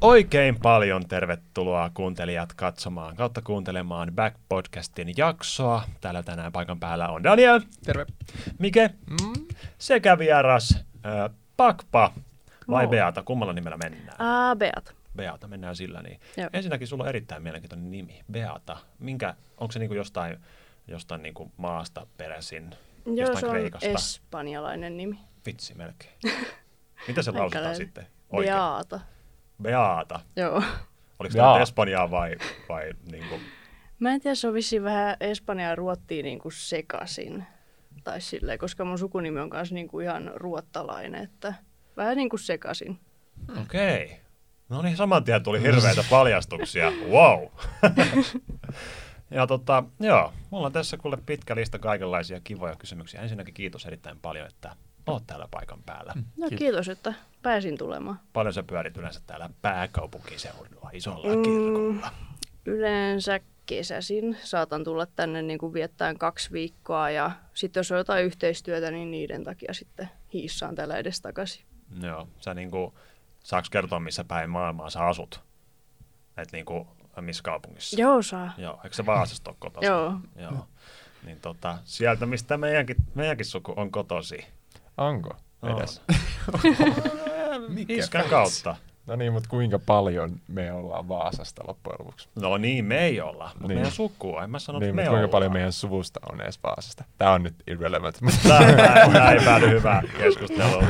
Oikein paljon tervetuloa kuuntelijat katsomaan kautta kuuntelemaan Back-podcastin jaksoa. Täällä tänään paikan päällä on Daniel, Terve. Mike Mm. sekä vieras äh, Pakpa. Vai Moi. Beata, kummalla nimellä mennään? Aa, Beat. Beata, mennään sillä niin. Joo. Ensinnäkin sulla on erittäin mielenkiintoinen nimi, Beata. Minkä, onko se niinku jostain, jostain niinku maasta peräisin? Joo, jostain se on Kreikasta? espanjalainen nimi. Vitsi melkein. Mitä se lausutaan sitten? Oikein. Beata. Beata. Joo. Oliko tämä Jaa. Espanjaa vai, vai niinku, Mä en tiedä, se on vissiin vähän Espanjaa ja ruottia niinku sekasin. Tai silleen, koska mun sukunimi on kanssa niinku ihan ruottalainen, että vähän niinku sekasin. okei. Okay. No niin, saman tien tuli hirveitä paljastuksia. Wow. ja tota, joo, mulla on tässä kuule pitkä lista kaikenlaisia kivoja kysymyksiä. Ensinnäkin kiitos erittäin paljon, että oot täällä paikan päällä. No Kiitos. kiitos, että pääsin tulemaan. Paljon sä pyörit yleensä täällä pääkaupunkiseudulla, isolla Mm. kirkolla. Yleensä kesäsin saatan tulla tänne niin kuin viettämään kaksi viikkoa ja sitten jos on jotain yhteistyötä, niin niiden takia sitten hiissaan täällä edestakaisin. Joo, sä niinku, saaks kertoa missä päin maailmaa sä asut? Et niinku, missä kaupungissa? Joo, saa. Joo, eikö se Vaasasta ole kotosi? Joo. Joo. Niin tota, sieltä mistä meidänkin, meidänkin suku on kotosi. Onko On. edes? Mikä Iskän fans? kautta. No niin, mutta kuinka paljon me ollaan Vaasasta loppujen lopuksi? No niin, me ei olla, mutta Niin. meidän sukua. En mä sano, niin, että me kuinka ollaan. paljon meidän suvusta on edes Vaasasta? Tää on nyt irrelevant. Tää ei päädy hyvää keskustelua.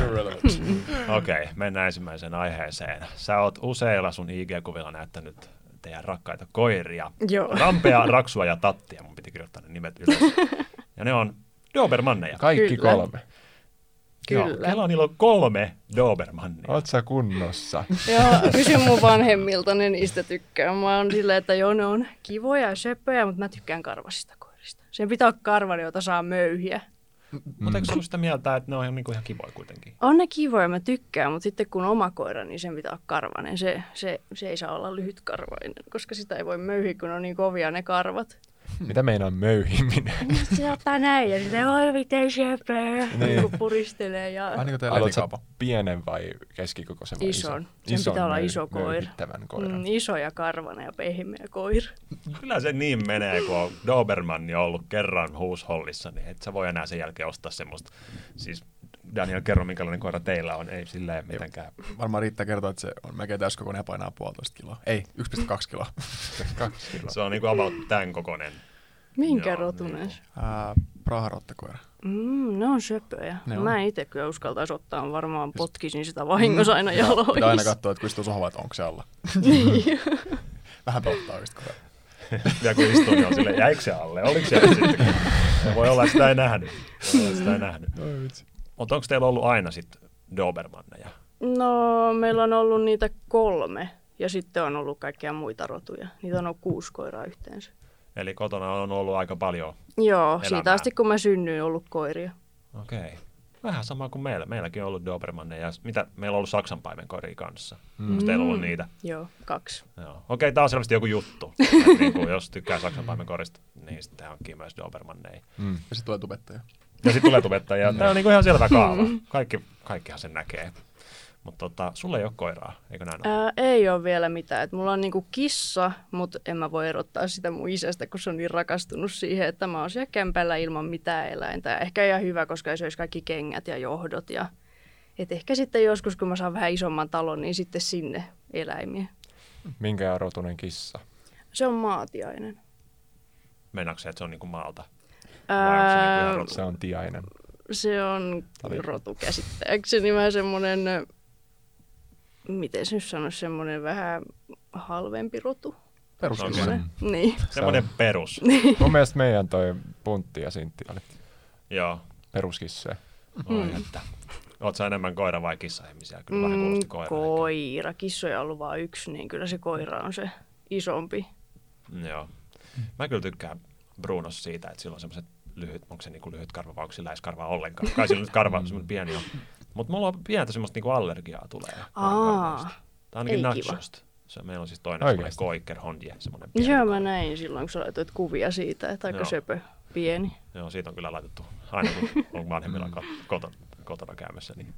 Okei, okay, mennään ensimmäiseen aiheeseen. Sä oot useilla sun IG-kuvilla näyttänyt teidän rakkaita koiria. Joo. Rampea, Raksua ja Tattia, mun piti kirjoittaa ne nimet ylös. Ja ne on Dobermanneja. Kaikki Kyllä. kolme. Joo, Kyllä. Kela niillä on kolme Dobermannia. Oot sä kunnossa? Joo, kysy mun vanhemmilta, ne niistä tykkää. Mä oon silleen, että joo, ne on kivoja ja söpöjä, mutta mä tykkään karvasista koirista. Sen pitää olla karvani, jota saa möyhiä. Mutta eikö ollut sitä mieltä, että ne on niinku ihan kivoja kuitenkin? On ne kivoja, mä tykkään, mutta sitten kun on oma koira, niin sen pitää olla karvanen. Se, se, se ei saa olla lyhytkarvainen, koska sitä ei voi möyhiä, kun on niin kovia ne karvat. Mitä meinaa möyhiminen? Se ottaa näin ja sitten oi miten söpöä, niin. kun puristelee ja... Vähän niin kuin lennikaupa. pienen vai keskikokoisen vai Ison. Sen ison pitää olla möy- iso koira. Mm, iso ja karvanen ja pehmeä koira. Kyllä se niin menee, kun on Dobermanni ollut kerran huushollissa, niin et sä voi enää sen jälkeen ostaa semmoista. Siis Daniel, kerro minkälainen koira teillä on, ei silleen mitenkään. Varmaan riittää kertoa, että se on melkein täyskokoinen ja painaa puolitoista kiloa. Ei, 1,2 kiloa. Kiloa. Se on niinku about tämän kokoinen. Minkä Joo, rotunen? niin. se? Praharottakoira. Mm, ne on söpöjä. Ne on. Mä en itse kyllä uskaltaisi ottaa, varmaan potkisin sitä vahingossa aina jaloissa. Pitää aina katsoa, että kun istuu sohvalla, että onko se alla. niin. Vähän pelottaa ajan. Ja kun istuu, niin on sille, jäikö se alle? Oliko siellä sitten? Voi olla, että sitä ei nähnyt. Voi olla, että sitä ei nähnyt. Oi vitsi. Mutta onko teillä ollut aina sitten Dobermanneja? No, meillä on ollut niitä kolme. Ja sitten on ollut kaikkia muita rotuja. Niitä on ollut kuusi koiraa yhteensä. Eli kotona on ollut aika paljon. Joo, Elämää. siitä asti kun mä synnyin, on ollut koiria. Okei. Okay. Vähän sama kuin meillä. Meilläkin on ollut Dobermanneja. Ja mitä? Meillä on ollut saksanpaimenkoiria kanssa. Mm. Onko teillä ollut niitä? Joo, kaksi. Joo. Okei, okay, tämä on selvästi joku juttu. Niin kuin, jos tykkää saksanpaimenkorista, niin sitten hankkii myös Dobermanneja. Mm. Ja sitten tulee tubettaja. Ja sitten tulee tubettajia. Tämä on niin kuin ihan selvä kaava. Kaikki, kaikkihan sen näkee. Mutta tota, sulla ei ole koiraa, eikö näin ole? Ää, ei ole vielä mitään. Et mulla on niinku kissa, mutta en mä voi erottaa sitä mun isästä, kun se on niin rakastunut siihen, että mä oon siellä kämpällä ilman mitään eläintä. Ehkä ihan hyvä, koska se olisi kaikki kengät ja johdot. Ja... Et ehkä sitten joskus, kun mä saan vähän isomman talon, niin sitten sinne eläimiä. Minkä rotunen kissa? Se on maatiainen. Meinaatko se, että se on niin kuin maalta? Vai onko se niinku rotu? Se on tiainen. se on Oli- rotu käsittääkseni vähän semmoinen, miten se nyt sanoisi, semmoinen vähän halvempi rotu. Peruskissa. Okei. Se, niin. Semmoinen perus. Mun mielestä meidän toi Puntti ja Sintti oli Joo. Oi, että. Oot sä enemmän koira vai kissa-ihmisiä? Kyllä vähän kuulosti Mm, koira. koira. Kissoja on ollut vain yksi, niin kyllä se koira on se isompi. Joo. Mä kyllä tykkään Brunos siitä, että sillä on semmoiset lyhyt, onko se niinku lyhyt karva vai onko sillä edes karvaa ollenkaan? Kai sillä nyt karva semmoinen pieni on. Mutta mulla on pientä semmoista niinku allergiaa tulee. Aa. Tai ainakin nachosta. Se, meillä on siis toinen semmoinen koiker hondje, semmoinen pieni. Joo, mä näin silloin, kun sä laitoit kuvia siitä, että aika Joo. söpö, pieni. Joo, siitä on kyllä laitettu aina kun on vanhemmilla Mm. kot- kotona, kotona käymässä, niin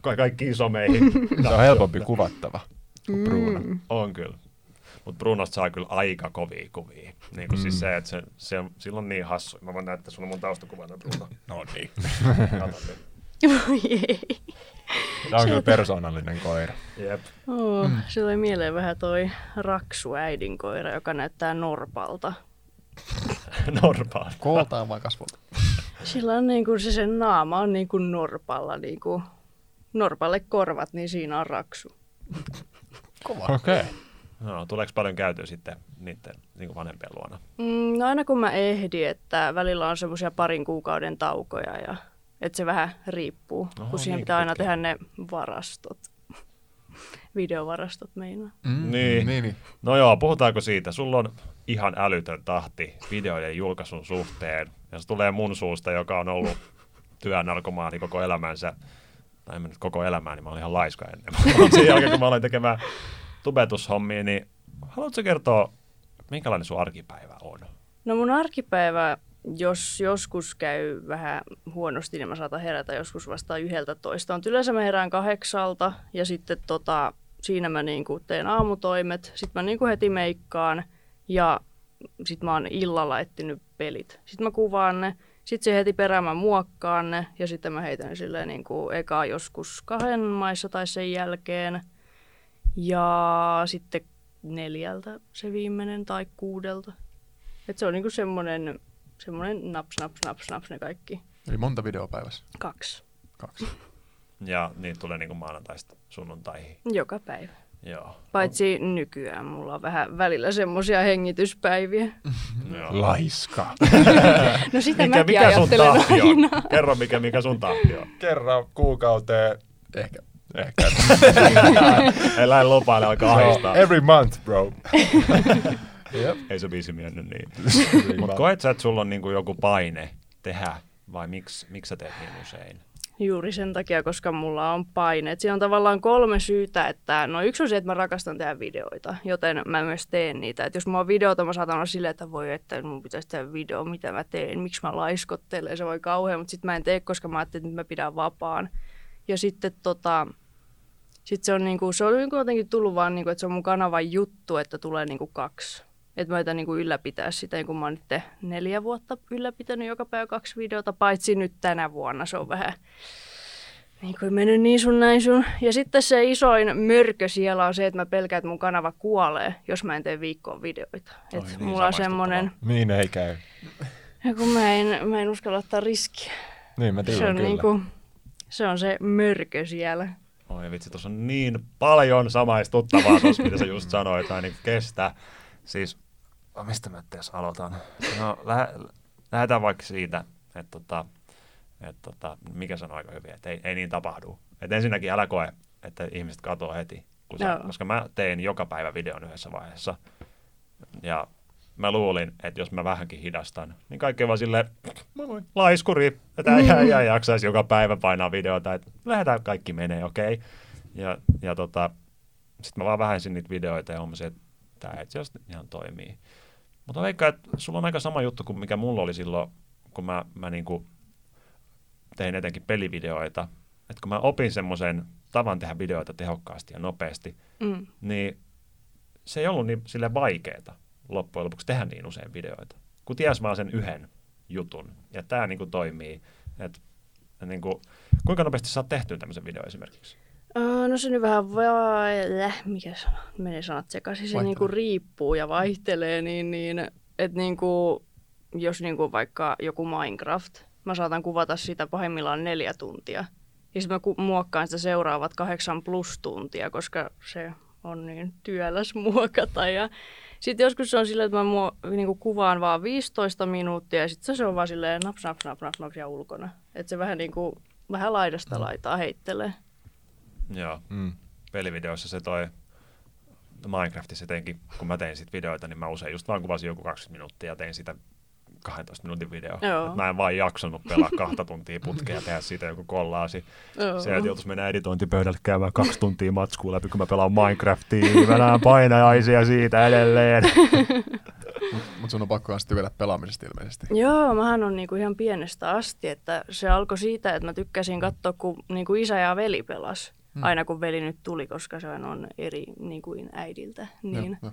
ka- kaikki isomeihin. Se on helpompi kuvattava. Mm. On kyllä. Mutta Brunosta saa kyllä aika kovia kuvia. Niin kuin mm. siis se, että se, se on, sillä on niin hassu. Mä voin näyttää sulle mun taustakuvana, Bruno. No niin. Voi ei. Se on kyllä persoonallinen koira. Jep. Oh, mm. Se oli mieleen vähän toi Raksu äidinkoira, joka näyttää norpalta. Norpaa. Kooltaan vai kasvolta? Sillä on niin kuin se sen naama on niin kuin norpalla, niin kuin norpalle korvat, niin siinä on Raksu. Kova. Okei. Okay. No, tuleeko paljon käytyä sitten niiden niin kuin vanhempien luona? Mm, no aina kun mä ehdin, että välillä on semmoisia parin kuukauden taukoja ja että se vähän riippuu, Oho, kun siihen niin pitää aina tehdä ne varastot. Videovarastot meinaa. Mm, Niin. niin, niin. No joo, puhutaanko siitä? Sulla on ihan älytön tahti videoiden julkaisun suhteen. Ja se tulee mun suusta, joka on ollut työnarkomaani koko elämänsä. Tai en mä nyt koko elämää, niin mä olin ihan laiska ennen. Sen jälkeen, kun mä aloin tekemään tubetushommia, niin haluatko kertoa, minkälainen sun arkipäivä on? No mun arkipäivä, jos joskus käy vähän huonosti, niin mä saatan herätä joskus vasta yhdeltä toista. On yleensä mä herään kahdeksalta ja sitten tota, siinä mä niinku teen aamutoimet. Sitten mä niinku heti meikkaan ja sitten mä oon illalla etsinyt pelit. Sitten mä kuvaan ne. Sitten se heti perään mä muokkaan ne ja sitten mä heitän ne silleen niinku eka joskus kahden maissa tai sen jälkeen. Ja sitten neljältä se viimeinen tai kuudelta. Et se on niinku semmoinen, semmoinen naps, naps, naps, naps ne kaikki. Eli monta videoa päivässä? Kaksi. Kaksi. Ja niin tulee niin kuin maanantaista sunnuntaihin. Joka päivä. Joo. Paitsi nykyään mulla on vähän välillä semmoisia hengityspäiviä. Joo. Laiska. No sitä Mikä, mäkin mikä sun ajattelen aina. on? Kerro, mikä, mikä sun tahti on. Kerran kuukauteen. Ehkä. Ehkä. Ei lähde lopaille, alkaa ahistaa. every month, bro. Jep. Ei se biisi mennyt niin. Mutta koet sä, että sulla on niinku joku paine tehdä, vai miksi, miksi sä teet niin usein? Juuri sen takia, koska mulla on paineet. Siinä on tavallaan kolme syytä, että no yksi on se, että mä rakastan tehdä videoita, joten mä myös teen niitä. Et jos mulla on videota, mä saatan olla silleen, että voi, että mun pitäisi tehdä video, mitä mä teen, miksi mä laiskottelen, se voi kauhean, mutta sitten mä en tee, koska mä ajattelin, että nyt mä pidän vapaan. Ja sitten tota, sit se on, niinku, se on niinku jotenkin tullut vaan, niinku, että se on mun kanavan juttu, että tulee niinku kaksi. Että mä yritän niinku ylläpitää sitä, niin kun mä oon nyt neljä vuotta ylläpitänyt joka päivä kaksi videota, paitsi nyt tänä vuonna. Se on vähän niin kuin mennyt niin sun näin sun. Ja sitten se isoin mörkö siellä on se, että mä pelkään, että mun kanava kuolee, jos mä en tee viikkoon videoita. Oi Et niin, mulla on semmoinen, Niin ei käy. ja kun mä en, mä en uskalla ottaa riskiä. Niin mä Se tiedän on, kyllä. niinku, se on se mörkö siellä. Oi vitsi, tuossa on niin paljon samaistuttavaa tuossa, mitä sä just sanoit, tai niin kestä. Siis, oh, mistä mä edes aloitan? No, lähe, lähdetään vaikka siitä, että tota, et tota, mikä sanoi aika hyvin, että ei, ei niin tapahdu. Et ensinnäkin älä koe, että ihmiset katoo heti, kun sä, Joo. koska mä tein joka päivä videon yhdessä vaiheessa. Ja mä luulin, että jos mä vähänkin hidastan, niin kaikki vaan silleen, moi moi, laiskuri, että ei, ei, ei jaksaisi joka päivä painaa videota, että lähdetään kaikki menee, okei. Okay. Ja, ja tota, sitten mä vaan vähensin niitä videoita ja huomasin, että tämä itse asiassa ihan toimii. Mutta veikkaan, että sulla on aika sama juttu kuin mikä mulla oli silloin, kun mä, mä niinku tein etenkin pelivideoita. Että kun mä opin semmoisen tavan tehdä videoita tehokkaasti ja nopeasti, Mm. niin se ei ollut niin sille vaikeeta loppujen lopuksi tehdä niin usein videoita. Kun ties vaan sen yhden jutun. Ja tämä niinku toimii. Et, niinku, kuinka nopeasti sä oot tehty tämmöisen video esimerkiksi? Uh, no se nyt vähän vai... Läh, mikä sana? Menee sanat sekaisin. Se niinku riippuu ja vaihtelee, niin, niin että niinku, jos niinku vaikka joku Minecraft, mä saatan kuvata sitä pahimmillaan neljä tuntia. Ja sitten mä ku- muokkaan sitä seuraavat kahdeksan plus tuntia, koska se on niin työläs muokata. Ja sitten joskus se on silleen, että mä muo, niinku kuvaan vaan 15 minuuttia ja sitten se on vaan silleen naps, naps, naps, naps, naps ja ulkona. Että se vähän niinku, vähän laidasta laitaa heittelee. Joo. Mm. pelivideoissa se toi Minecraftissa etenkin, kun mä tein sit videoita, niin mä usein just vaan kuvasin joku 20 minuuttia ja tein sitä 12 minuutin video. Joo. Et mä en vaan jaksanut pelaa kahta tuntia putkea ja tehdä siitä joku kollaasi. Joo. Se, että joutuisi mennä editointipöydälle käymään kaksi tuntia matskua läpi, kun mä pelaan Minecraftia. Mä näen painajaisia siitä edelleen. Mutta sun on pakko myös tykätä pelaamisesta ilmeisesti. Joo, mähän on niinku ihan pienestä asti, että se alkoi siitä, että mä tykkäsin katsoa, kun niinku isä ja veli pelas. mm. aina kun veli nyt tuli, koska se on eri niin kuin äidiltä, niin, Joo, joo.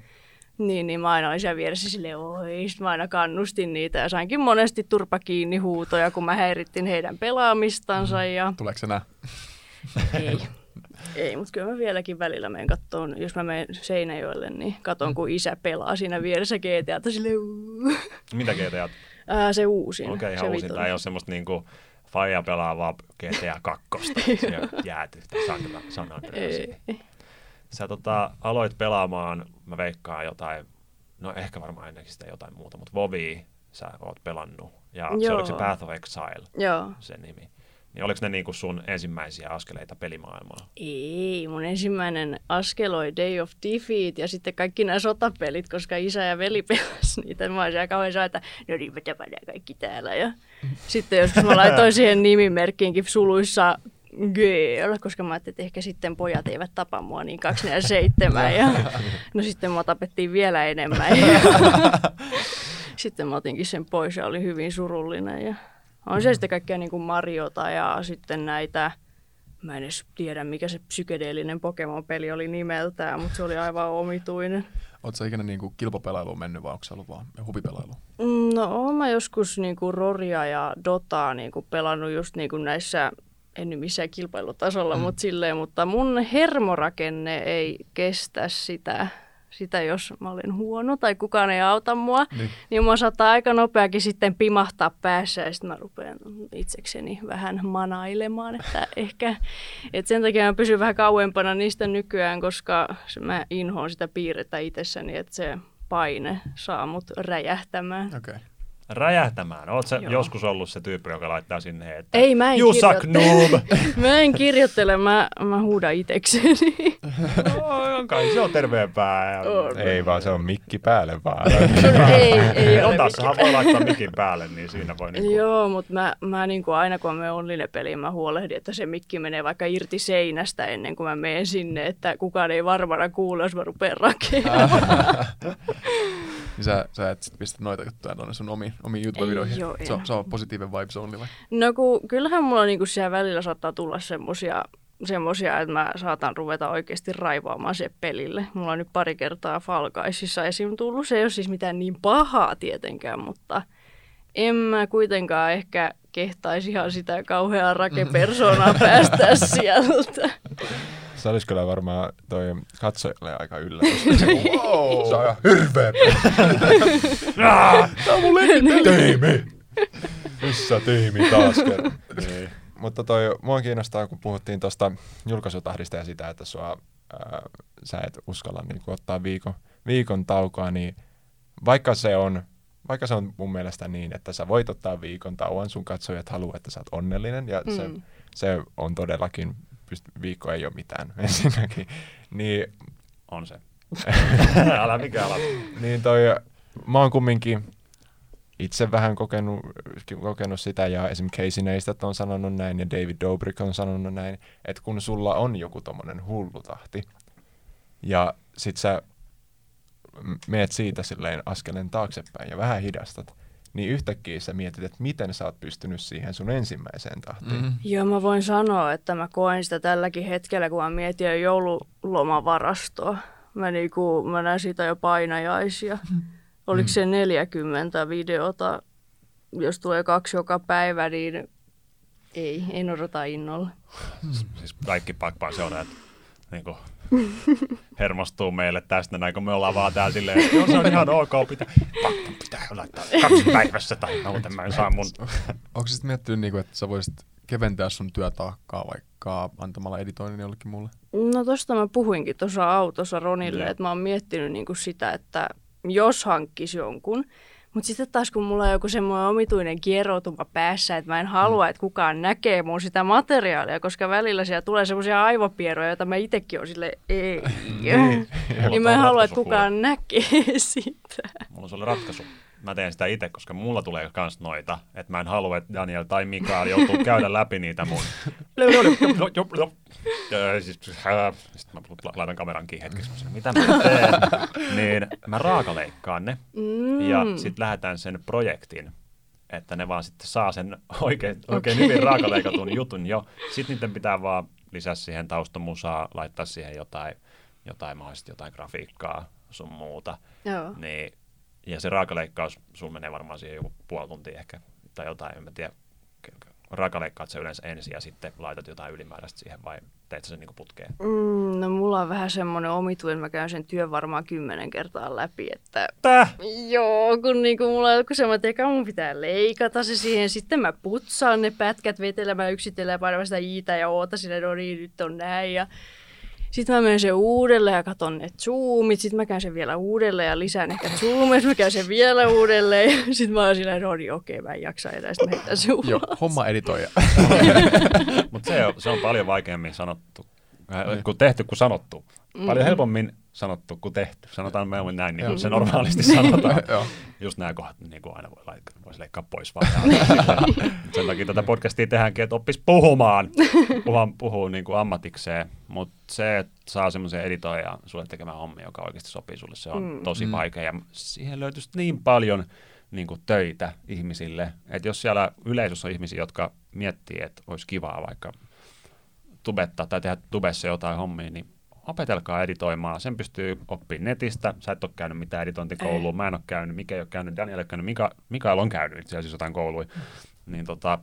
Niin, niin mä aina olin siellä vieressä silleen, oi, Sit mä aina kannustin niitä ja sainkin monesti turpa kiinni huutoja, kun mä häirittin heidän pelaamistansa ja Tuleeko se nää? ei. Ei, mutta kyllä mä vieläkin välillä menen kattoon, jos mä menen Seinäjoelle, niin katon, kun isä pelaa siinä vieressä GTAta sille Mitä GTA? Ää, se uusin. Okei, se ihan uusinta. vitonen. Ei ole semmoista niinku Faija pelaa vaan GTA 2. Siellä jääty San Andreasiin. Ei. Sä tota, aloit pelaamaan, mä veikkaan jotain, no ehkä varmaan ennenkin sitä jotain muuta, mutta Vovi sä oot pelannut. Ja se Joo. oliko se Path of Exile, Joo. se nimi. Niin oliko ne niinku sun ensimmäisiä askeleita pelimaailmaan? Ei, mun ensimmäinen askel oli Day of Defeat ja sitten kaikki nämä sotapelit, koska isä ja veli pelasi niitä. Mä olisin kauhean saa, että no niin, me kaikki täällä. Ja sitten joskus mä laitoin siihen nimimerkkiinkin suluissa girl, koska mä ajattelin, että ehkä sitten pojat eivät tapa mua niin 247. Ja, no sitten mua tapettiin vielä enemmän. Ja, sitten mä otinkin sen pois ja oli hyvin surullinen. Ja on se sitten kaikkea niin kuin Mariota ja sitten näitä, mä en edes tiedä mikä se psykedeellinen Pokemon-peli oli nimeltään, mutta se oli aivan omituinen. Oletko ikinä niinku kilpapelailuun mennyt vai onko se ollut vaan hupipelailu? No oon mä joskus niin kuin Roria ja Dotaa niin kuin pelannut just niin kuin näissä, en nyt missään kilpailutasolla, mm. mutta silleen, mutta mun hermorakenne ei kestä sitä, sitä, jos mä olen huono tai kukaan ei auta mua, Niin. niin mua saattaa aika nopeakin sitten pimahtaa päässä ja sitten mä rupean itsekseni vähän manailemaan, että ehkä, et sen takia mä pysyn vähän kauempana niistä nykyään, koska mä inhoon sitä piirrettä itsessäni, että se paine saa mut räjähtämään. Okei. Okay. Räjähtämään. Joo. joskus ollut se tyyppi, joka laittaa sinne, että Ei, mä en You suck kirjoittele. noob! Mä en kirjoittele, mä, mä huudan itsekseni. no, kai se on terveempää. Ja... On. Ei vaan se on mikki päälle vaan. ei, ei ole Dotassahan voi laittaa mikin päälle, niin siinä voi niinku... Joo, mutta mä, mä niinku aina kun mä menen online-peliin, mä huolehdin, että se mikki menee vaikka irti seinästä ennen kuin mä menen sinne, että kukaan ei varmana kuule, jos mä rupean rakeamaan. Niin sä, sä et sit pistä noita juttuja tuonne sun omiin, omiin YouTube-videoihin. joo, se, on, se on positiivinen vibes only vai? No kun, kyllähän mulla niinku siellä välillä saattaa tulla semmosia, semmosia, että mä saatan ruveta oikeasti raivoamaan se pelille. Mulla on nyt pari kertaa Falkaisissa esim. tullut. Se ei ole siis mitään niin pahaa tietenkään, mutta en mä kuitenkaan ehkä kehtaisi ihan sitä kauheaa rakepersonaa päästä sieltä. Se olisi kyllä varmaan toi katsojalle aika yllätys. Wow! Se on ihan hirveä Tämä on mun tiimi! Missä tiimi taas kerran? niin. Mutta toi, mua kiinnostaa, kun puhuttiin tuosta julkaisutahdista ja sitä, että sua, ää, sä et uskalla niin ottaa viikon, viikon taukoa, niin vaikka se on vaikka se on mun mielestä niin, että sä voit ottaa viikon tauon, sun katsojat haluaa, että sä oot onnellinen, ja mm. se, se on todellakin, pyst- viikko ei ole mitään ensinnäkin, niin On se. Älä mikä ala. niin toi, mä oon kumminkin itse vähän kokenut, kokenut sitä, ja esimerkiksi Casey Neistat on sanonut näin, ja David Dobrik on sanonut näin, että kun sulla on joku tommonen hullutahti, ja sit sä meet siitä silleen askeleen taaksepäin ja vähän hidastat, niin yhtäkkiä sä mietit, että miten sä oot pystynyt siihen sun ensimmäiseen tahtiin. Mm. Joo, mä voin sanoa, että mä koen sitä tälläkin hetkellä, kun mä mietin jo joululomavarastoa. Mä, niinku, mä näen siitä jo painajaisia. Oliko se 40 videota, jos tulee kaksi joka päivä, niin ei, en odota innolla. Siis kaikki pakpaan seuraajat niin kuin, hermostuu meille tästä näin, kun me ollaan vaan täällä silleen, että se on ihan ok, pitää, pakko pitää laittaa kaksi päivässä tai muuten mä en saa mun... Onko sä sit miettinyt, niinku, että sä voisit keventää sun työtaakkaa vaikka antamalla editoinnin jollekin mulle? No tosta mä puhuinkin tuossa autossa Ronille, Joo. että mä oon miettinyt niinku sitä, että jos hankkisi jonkun, mutta sitten taas kun mulla on joku semmoinen omituinen kieroutuma päässä, että mä en halua, että kukaan näkee mun sitä materiaalia, koska välillä siellä tulee semmoisia aivopieroja, joita mä itsekin oon sille ei. niin mä en halua, että kukaan näkee sitä. Mulla on sulle ratkaisu. Mä teen sitä itse, koska mulla tulee kans noita, että mä en halua, että Daniel tai Mikael joutuu käydä läpi niitä mun. Ja siis, äh, Sitten mä laitan kameran kiinni hetkeksi, sanon, mitä mä teen. Niin mä raakaleikkaan ne Mm. ja sitten lähetän sen projektin, että ne vaan sitten saa sen oikein, oikein hyvin raakaleikatun jutun jo. Sitten niiden pitää vaan lisätä siihen taustamusaa, laittaa siihen jotain, jotain mahdollisesti jotain grafiikkaa sun muuta. Joo. Niin, ja se raakaleikkaus, sulla menee varmaan siihen joku puoli tuntia ehkä, tai jotain, en mä tiedä. Raakaleikkaat se yleensä ensin ja sitten laitat jotain ylimääräistä siihen, vai teet sä sen niin putkeen? Mm, no mulla on vähän semmoinen omituinen, että mä käyn sen työn varmaan kymmenen kertaa läpi, että Täh! Joo, kun niinku mulla on joku semmoinen, että eka mun pitää leikata se siihen, sitten mä putsaan ne pätkät vetelemään yksitellen ja painamaan sitä iitä ja oota sinne, no niin, nyt on näin. Ja sitten mä menen sen uudelleen ja katon ne zoomit, sitten mä käyn sen vielä uudelleen ja lisään ehkä zoomit, mä käyn sen vielä uudelleen. Ja sitten mä oon silleen, no niin, okei, mä en jaksa enää, sitten mä heitän sen ulos. Joo, homma editoija. Mutta se, on- se on paljon vaikeammin sanottu, äh, kuin tehty kuin sanottu. Paljon helpommin sanottu kuin tehty. Sanotaan me näin, niin kuin se normaalisti sanotaan. Joo. Just nämä kohdat niin kuin aina voi, laittaa, voisi leikkaa pois vaan. Sen takia tätä podcastia tehdäänkin, että oppis puhumaan. Puhuu, puhuu niin kuin ammatikseen. Mutta se, että saa semmoisen editoijan sulle tekemään hommia, joka oikeasti sopii sulle, se on Mm. tosi Mm. vaikea. Ja siihen löytyisi niin paljon niin kuin töitä ihmisille. Että jos siellä yleisössä on ihmisiä, jotka miettii, että olisi kivaa vaikka tubettaa tai tehdä tubessa jotain hommia, niin opetelkaa editoimaan. Sen pystyy oppimaan netistä. Sä et ole käynyt mitään editointikoulua. Mä en ole käynyt. Mikä ei ole käynyt. Daniel ei ole käynyt. Mika, Mikael on käynyt itse asiassa jotain kouluja. Niin tota,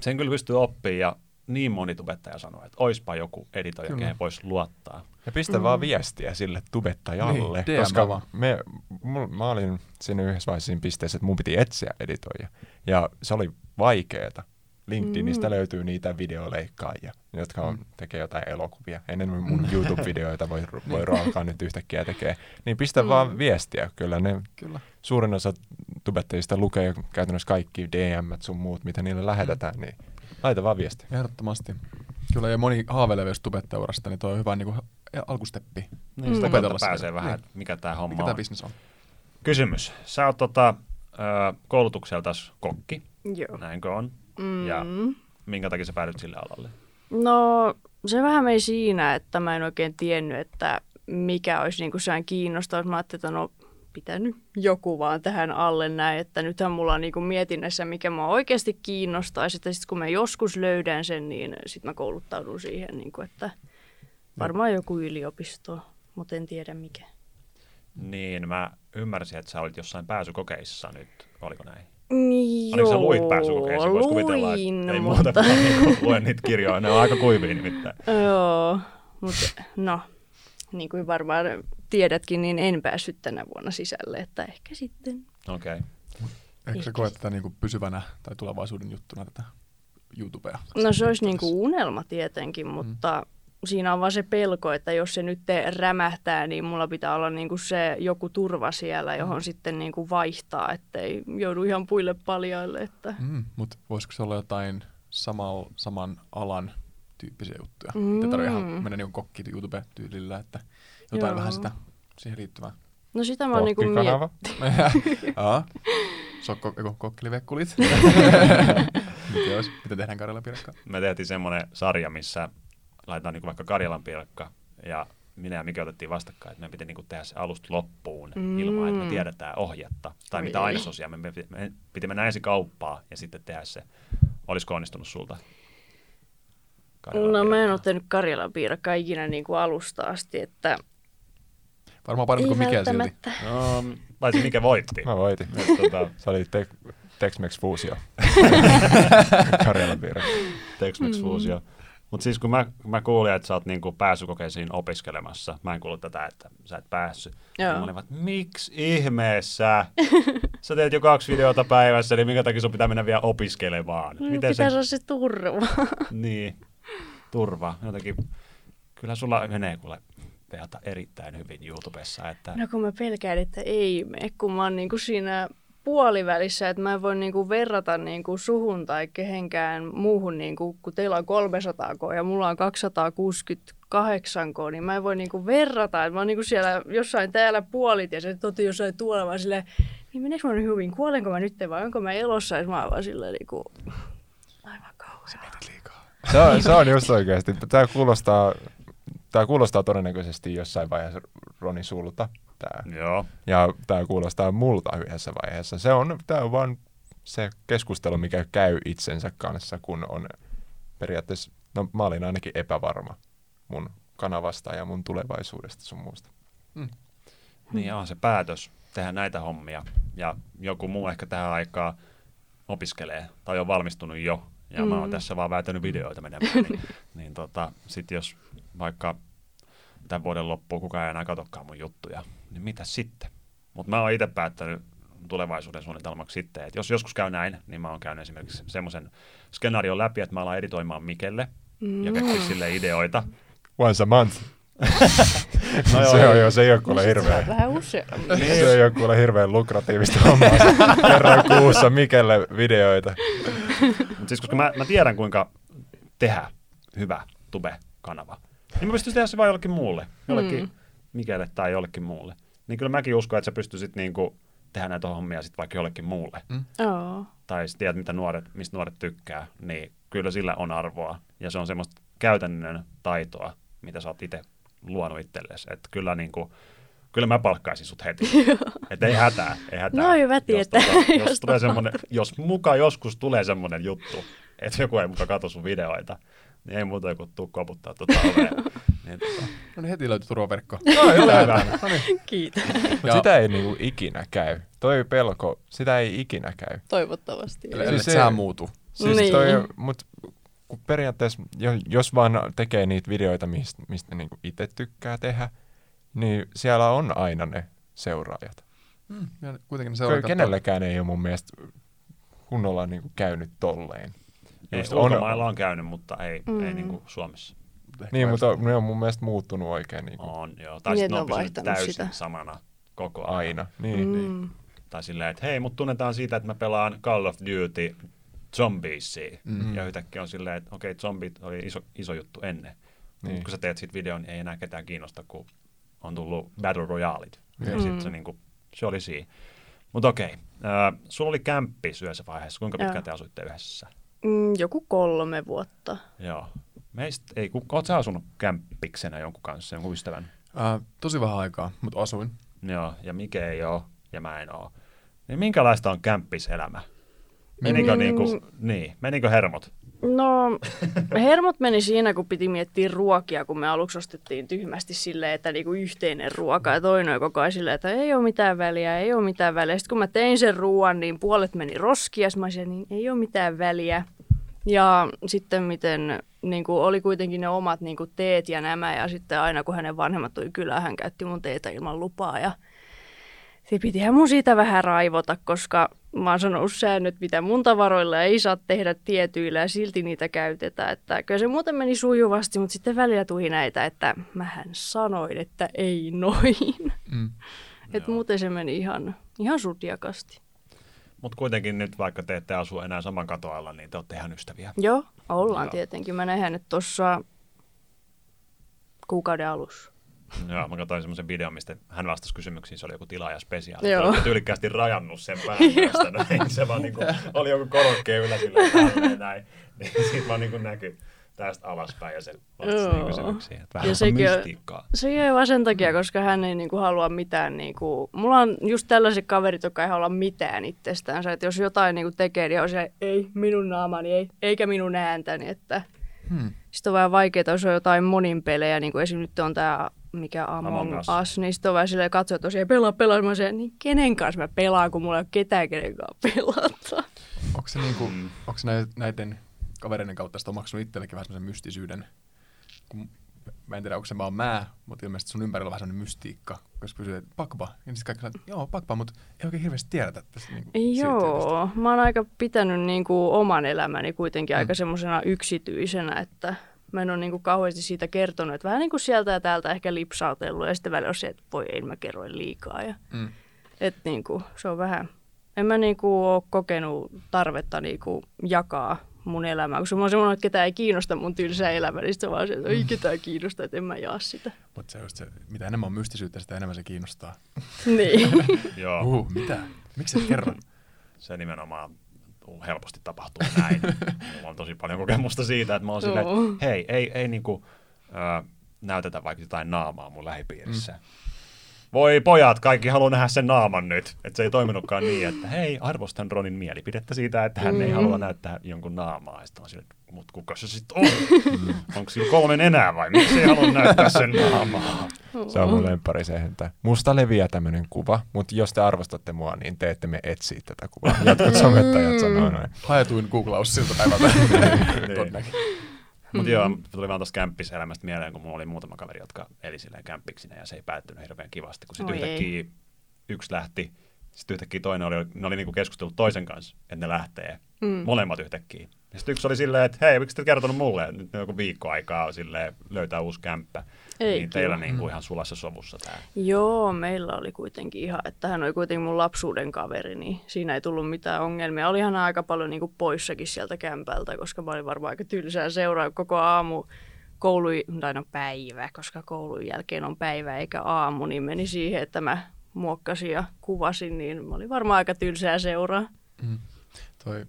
sen kyllä pystyy oppimaan ja niin moni tubettaja sanoo, että oispa joku editoija, Kyllä. kehen voisi luottaa. Ja pistä mm. vaan viestiä sille tubettajalle, Niin, koska vaan. me, mul, mä olin siinä yhdessä vaiheessa siinä pisteessä, että mun piti etsiä editoijia. Ja se oli vaikeeta. LinkedInistä Mm. löytyy niitä videoleikkaajia, jotka on, Mm. tekee jotain elokuvia. Ennen mun YouTube-videoita voi, voi alkaa nyt yhtäkkiä tekee. Niin pistä mm. vaan viestiä. Kyllä ne Kyllä. suurin osa tubettajista lukee käytännössä kaikki DM sun muut, mitä niille lähetetään. Niin laita vaan viestiä. Ehdottomasti. Kyllä, ja moni haaveilee jos tubettajaurasta, niin toi on hyvä niin kuin alkusteppi. Niin sitä Mm. kautta Opetella pääsee vähän, Niin. että mikä tämä homma Mikä on. tämä bisnes on? Kysymys. Sä oot tota, ö, koulutukseltas kokki, Joo. näinkö on? Mm. Ja minkä takia sä päädyt sille alalle? No se vähän meni siinä, että mä en oikein tiennyt, että mikä olisi niin sehän kiinnostava. Mä ajattelin, että no pitänyt joku vaan tähän alle näin, että nythän mulla on niin mietinnässä, mikä mua oikeasti kiinnostaisi. Että sitten kun mä joskus löydän sen, niin sitten mä kouluttaudun siihen, niin kuin, että varmaan joku yliopisto, mutta en tiedä mikä. Niin, mä ymmärsin, että sä olit jossain pääsykokeissa nyt, oliko näin? Niin, Oliko sä joo, luit pääsykokeissa? Vois kuvitella, että luin, ei mutta... muuta niin luen niitä kirjoja, ne on aika kuivia nimittäin. Joo, mutta no, niin kuin varmaan tiedätkin, niin en päässyt tänä vuonna sisälle, että ehkä sitten. Okei. Okay. Eikö sä Ehkä. koe tätä niin kuin pysyvänä tai tulevaisuuden juttuna tätä YouTubea? No se olisi niin kuin unelma tietenkin, mutta siinä on vaan se pelko, että jos se nyt rämähtää, niin mulla pitää olla niin kuin se joku turva siellä, johon sitten niin kuin vaihtaa, ettei joudu ihan puille paljaille. Että... Mm, mutta voisiko se olla jotain samal, saman alan tyyppisiä juttuja? Mm. Mm. Ei tarvitse ihan mennä niin kokki YouTube-tyylillä, että jotain Joo. vähän sitä siihen liittyvää. No sitä mä oon niin. Aa. Sokko, eiku, kokkilivekkulit. Mitä tehdään Karjala Piirakka? Me tehtiin semmoinen sarja, missä laitetaan niin vaikka Karjalan piirakka ja minä ja Miki otettiin vastakkain, että meidän piti niin tehdä se alusta loppuun Mm. ilman, että me tiedetään ohjetta tai Oi mitä ainesosia. Me piti, me piti mennä ensin kauppaan ja sitten tehdä se. Olisiko onnistunut sulta? Karjalan No mä en piirakka? ole tehnyt Karjalan piirakkaa ikinä niin kuin alusta asti, että Varmaan parempi kuin Mikel silti. No, paitsi mikä voitti. Mä voitin. Tota, Se oli te- Tex-Mex Fuusio. Karjalan piirre. Tex-Mex Fuusio. Mutta siis kun mä, mä kuulin, että sä oot niinku pääsykokeisiin opiskelemassa, mä en kuullut tätä, että sä et päässyt. Joo. Mä olin vaan, miksi ihmeessä? Sä teet jo kaksi videota päivässä, niin minkä takia sun pitää mennä vielä opiskelemaan? no, pitää se, olla se turva. niin, turva. Jotenkin, kyllä sulla menee kuule veata erittäin hyvin YouTubessa, että No kun mä pelkään, että ei mene, kun mä oon niinku siinä puolivälissä, että mä en voi niinku verrata niinku suhun tai kehenkään muuhun, niinku, kun teillä on 300 k ja mulla on 268 k, niin mä en voi niinku verrata, että mä oon niinku siellä jossain täällä puolit ja se toti jossain tuolla, vaan silleen, niin meneekö mä nyt hyvin, kuolenko mä nyt vai onko mä elossa, ja mä oon vaan silleen niinku, aivan kauhean. Se on, se on just oikeasti. Tämä kuulostaa, tämä kuulostaa todennäköisesti jossain vaiheessa Roni sulta. Tää. joo. Ja tämä kuulostaa multa yhdessä vaiheessa. Se on, tämä on vaan se keskustelu, mikä käy itsensä kanssa, kun on periaatteessa no mä olin ainakin epävarma mun kanavasta ja mun tulevaisuudesta sun muusta. Niin on se päätös tehdä näitä hommia. Ja joku muu ehkä tähän aikaan opiskelee tai on valmistunut jo. Ja mm. mä oon Mm. tässä vaan väitänyt videoita menemään. niin, niin tota, sit jos vaikka tämän vuoden loppuun kukaan ei enää katsokaan mun juttuja, niin mitä sitten? Mutta mä oon itse päättänyt tulevaisuuden suunnitelmaksi sitten, että jos joskus käy näin, niin mä oon käynyt esimerkiksi semmoisen skenaarion läpi, että mä alan editoimaan Mikelle ja keksiä sille ideoita. Once a month. No joo, se on jo, se ei ole kuule hirveä. Vähän useammin. Se ei ole kuule hirveän lukratiivista hommaa. Kerran kuussa Mikelle videoita. Mutta siis koska mä, mä tiedän, kuinka tehdä hyvä tube-kanava, niin mä pystyisin tehdä se vain jollekin muulle, jollekin mm. Mm. Mikelle tai jollekin muulle. Niin kyllä mäkin uskon, että sä pystyisit niinku tehdä näitä hommia sit vaikka jollekin muulle. Joo. Tai sä tiedät, mitä nuoret, mistä nuoret tykkää, niin kyllä sillä on arvoa. Ja se on semmoista käytännön taitoa, mitä sä oot itse luonut itsellesi. Että kyllä niinku, kyllä mä palkkaisin sut heti. Että ei hätää, ei hätää. No hyvä tietää, Jos, tota, jos, jos tulee semmonen, jos muka joskus tulee semmoinen juttu, että joku ei muka katso sun videoita, niin ei muuta kuin tuu koputtaa tuota ovea. niin, tota, No niin heti löytyi turvaverkko. no, hyvä. No niin. Kiitos. Mutta sitä ei niinku ikinä käy. Toi pelko, sitä ei ikinä käy. Toivottavasti. Eli Siis se- sä muutu. Siis Niin. toi, mut kun periaatteessa, jo- jos vaan tekee niitä videoita, mistä, mistä niinku itse tykkää tehdä, niin siellä on aina ne seuraajat. Mm, ja kuitenkin ne seuraat Kenellekään ei ole mun mielestä kunnolla niinku käynyt tolleen. Ei, Just ulkomailla on käynyt, mutta ei, Mm. ei niinku Suomessa. Niin, mutta ne on mun mielestä muuttunut oikein niinku On, joo. Tai Niin, sitten ne ne on pysynyt täysin sitä. samana koko ajan. aina. Niin, niin. Mm. Tai silleen, että hei, mut tunnetaan siitä, että mä pelaan Call of Duty Zombiesia. Mm. Ja yhtäkkiä on silleen, että okei, zombit oli iso, iso juttu ennen. Niin. Niin. Kun sä teet siitä videon, niin ei enää ketään kiinnosta, kun on tullut Battle Royalit. Ja Mm. sit se, niinku, se oli siinä. Mutta okei, äh, sulla oli kämppi yhdessä vaiheessa. Kuinka pitkään te asuitte yhdessä? Mm, joku kolme vuotta. Joo. Meistä ei, ku, oot sä asunut kämppiksenä jonkun kanssa, jonkun ystävän? Uh, tosi vähän aikaa, mutta asuin. Joo, ja Mike ei oo, ja mä en oo. Niin minkälaista on kämppiselämä? Menikö, Mm. niinku, niin, menikö hermot? No, hermot meni siinä, kun piti miettiä ruokia, kun me aluksi ostettiin tyhmästi silleen, että niinku yhteinen ruoka ja toinen oli koko ajan silleen, että ei ole mitään väliä, ei ole mitään väliä. Sitten kun mä tein sen ruoan, niin puolet meni sit mä olisin, niin ei ole mitään väliä. Ja sitten miten niin kuin oli kuitenkin ne omat niin kuin teet ja nämä ja sitten aina kun hänen vanhemmat tuli kylään, hän käytti mun teetä ilman lupaa ja se pitihän mun siitä vähän raivota, koska mä oon sanonut säännöt, mitä mun tavaroilla ei saa tehdä tietyillä ja silti niitä käytetään. Että kyllä se muuten meni sujuvasti, mutta sitten välillä tuli näitä, että mähän sanoin, että ei noin. Mm. että muuten se meni ihan, ihan sutjakasti. Mutta kuitenkin nyt, vaikka te ette asu enää saman katoalla, niin te olette ihan ystäviä. Joo, ollaan Joo. tietenkin. Mä näin hänet tuossa kuukauden alussa. Joo, mä katsoin semmoisen videon, mistä hän vastasi kysymyksiin, se oli joku tilaajaspesiaali. Joo. Olette tyylikkäästi rajannut sen päästä, näin. Se vaan niinku, oli joku korokkeen yllä näin. Niin siitä vaan niinku näkyi tästä alaspäin ja se vastasi Joo. niihin kysymyksiin. Että vähän Ja sekin mystiikkaa. Se ei vaan sen takia, koska hän ei niinku halua mitään. Niinku, mulla on just tällaiset kaverit, jotka ei halua mitään itsestään. Että jos jotain niinku tekee, niin on se, ei minun naamani, ei, eikä minun ääntäni. Että Hmm. sitten on vähän vaikeaa, jos on jotain monin pelejä, niin kuin esim. nyt on tämä mikä Among, Among Us. Us, niin sitten on vähän silleen katsoa tosiaan pelaa, pelaa. Mä sanoin, niin kenen kanssa mä pelaan, kun mulla ei ole ketään, kenen kanssa pelata. Onko se, niinku, Mm. onko näiden kavereiden kautta sitä omaksunut itsellekin vähän semmoisen mystisyyden? Kun, mä en tiedä, onko se vaan mä, mutta ilmeisesti sun ympärillä on vähän semmoinen mystiikka. Jos kysyy, että pakpa, niin sitten kaikki sanoo, että joo, pakpa, mutta ei oikein hirveästi tiedetä tästä. Niinku, Joo, mä oon aika pitänyt niinku oman elämäni kuitenkin Mm. aika semmoisena yksityisenä, että mä en ole niinku kauheasti siitä kertonut, että vähän niin kuin sieltä ja täältä ehkä lipsautellut ja sitten välillä on se, että voi ei mä kerroin liikaa. Ja, Mm. et niinku, se on vähän, en mä niinku ole kokenut tarvetta niinku jakaa mun elämää, koska mä oon semmoinen, että ketään ei kiinnosta mun tylsää elämää, niin sitten vaan se, että ei ketään kiinnosta, että en mä jaa sitä. Mutta se, on just se, mitä enemmän on mystisyyttä, sitä enemmän se kiinnostaa. niin. Joo, Uh, mitä? Miksi et kerro? se nimenomaan helposti tapahtuu näin. Mulla on tosi paljon kokemusta siitä, että mä oon silleen, hei, ei, ei niinku, ö, näytetä vaikka jotain naamaa mun lähipiirissä. Mm. Voi pojat, kaikki haluaa nähdä sen naaman nyt. Että se ei toiminutkaan niin, että hei, arvostan Ronin mielipidettä siitä, että hän ei Mm. halua näyttää jonkun naamaa. Ja sitten on sille, mutta kuka se sitten on? Onko sillä kolmen enää vai miksi ei halua näyttää sen naamaa? Se on mun lemppari se, että musta leviää tämmönen kuva, mutta jos te arvostatte mua, niin te ette me etsiä tätä kuvaa. Jotkut somettajat sanoo noin. Haetuin googlaus siltä päivältä. Todennäköisesti. Mutta joo, tuli vaan tuosta kämppiselämästä mieleen, kun mulla oli muutama kaveri, jotka eli silleen kämppiksinä ja se ei päättynyt hirveän kivasti, kun sitten ei. yhtäkkiä yksi lähti, sitten yhtäkkiä toinen oli, ne oli niinku keskustellut toisen kanssa, että ne lähtee, Mm. molemmat yhtäkkiä. Ja sitten yksi oli silleen, että hei, miksi te et kertonut mulle, että nyt on joku viikko aikaa silleen, löytää uusi kämppä. Ei niin teillä kiva. niinku ihan sulassa sovussa tämä. Joo, meillä oli kuitenkin ihan, että hän oli kuitenkin mun lapsuuden kaveri, niin siinä ei tullut mitään ongelmia. Olihan aika paljon niin kuin poissakin sieltä kämpältä, koska mä olin varmaan aika tylsää seuraa koko aamu koulu, tai no päivä, koska koulun jälkeen on päivä eikä aamu, niin meni siihen, että mä muokkasin ja kuvasin, niin mä olin varmaan aika tylsää seuraa. Mm. Toi,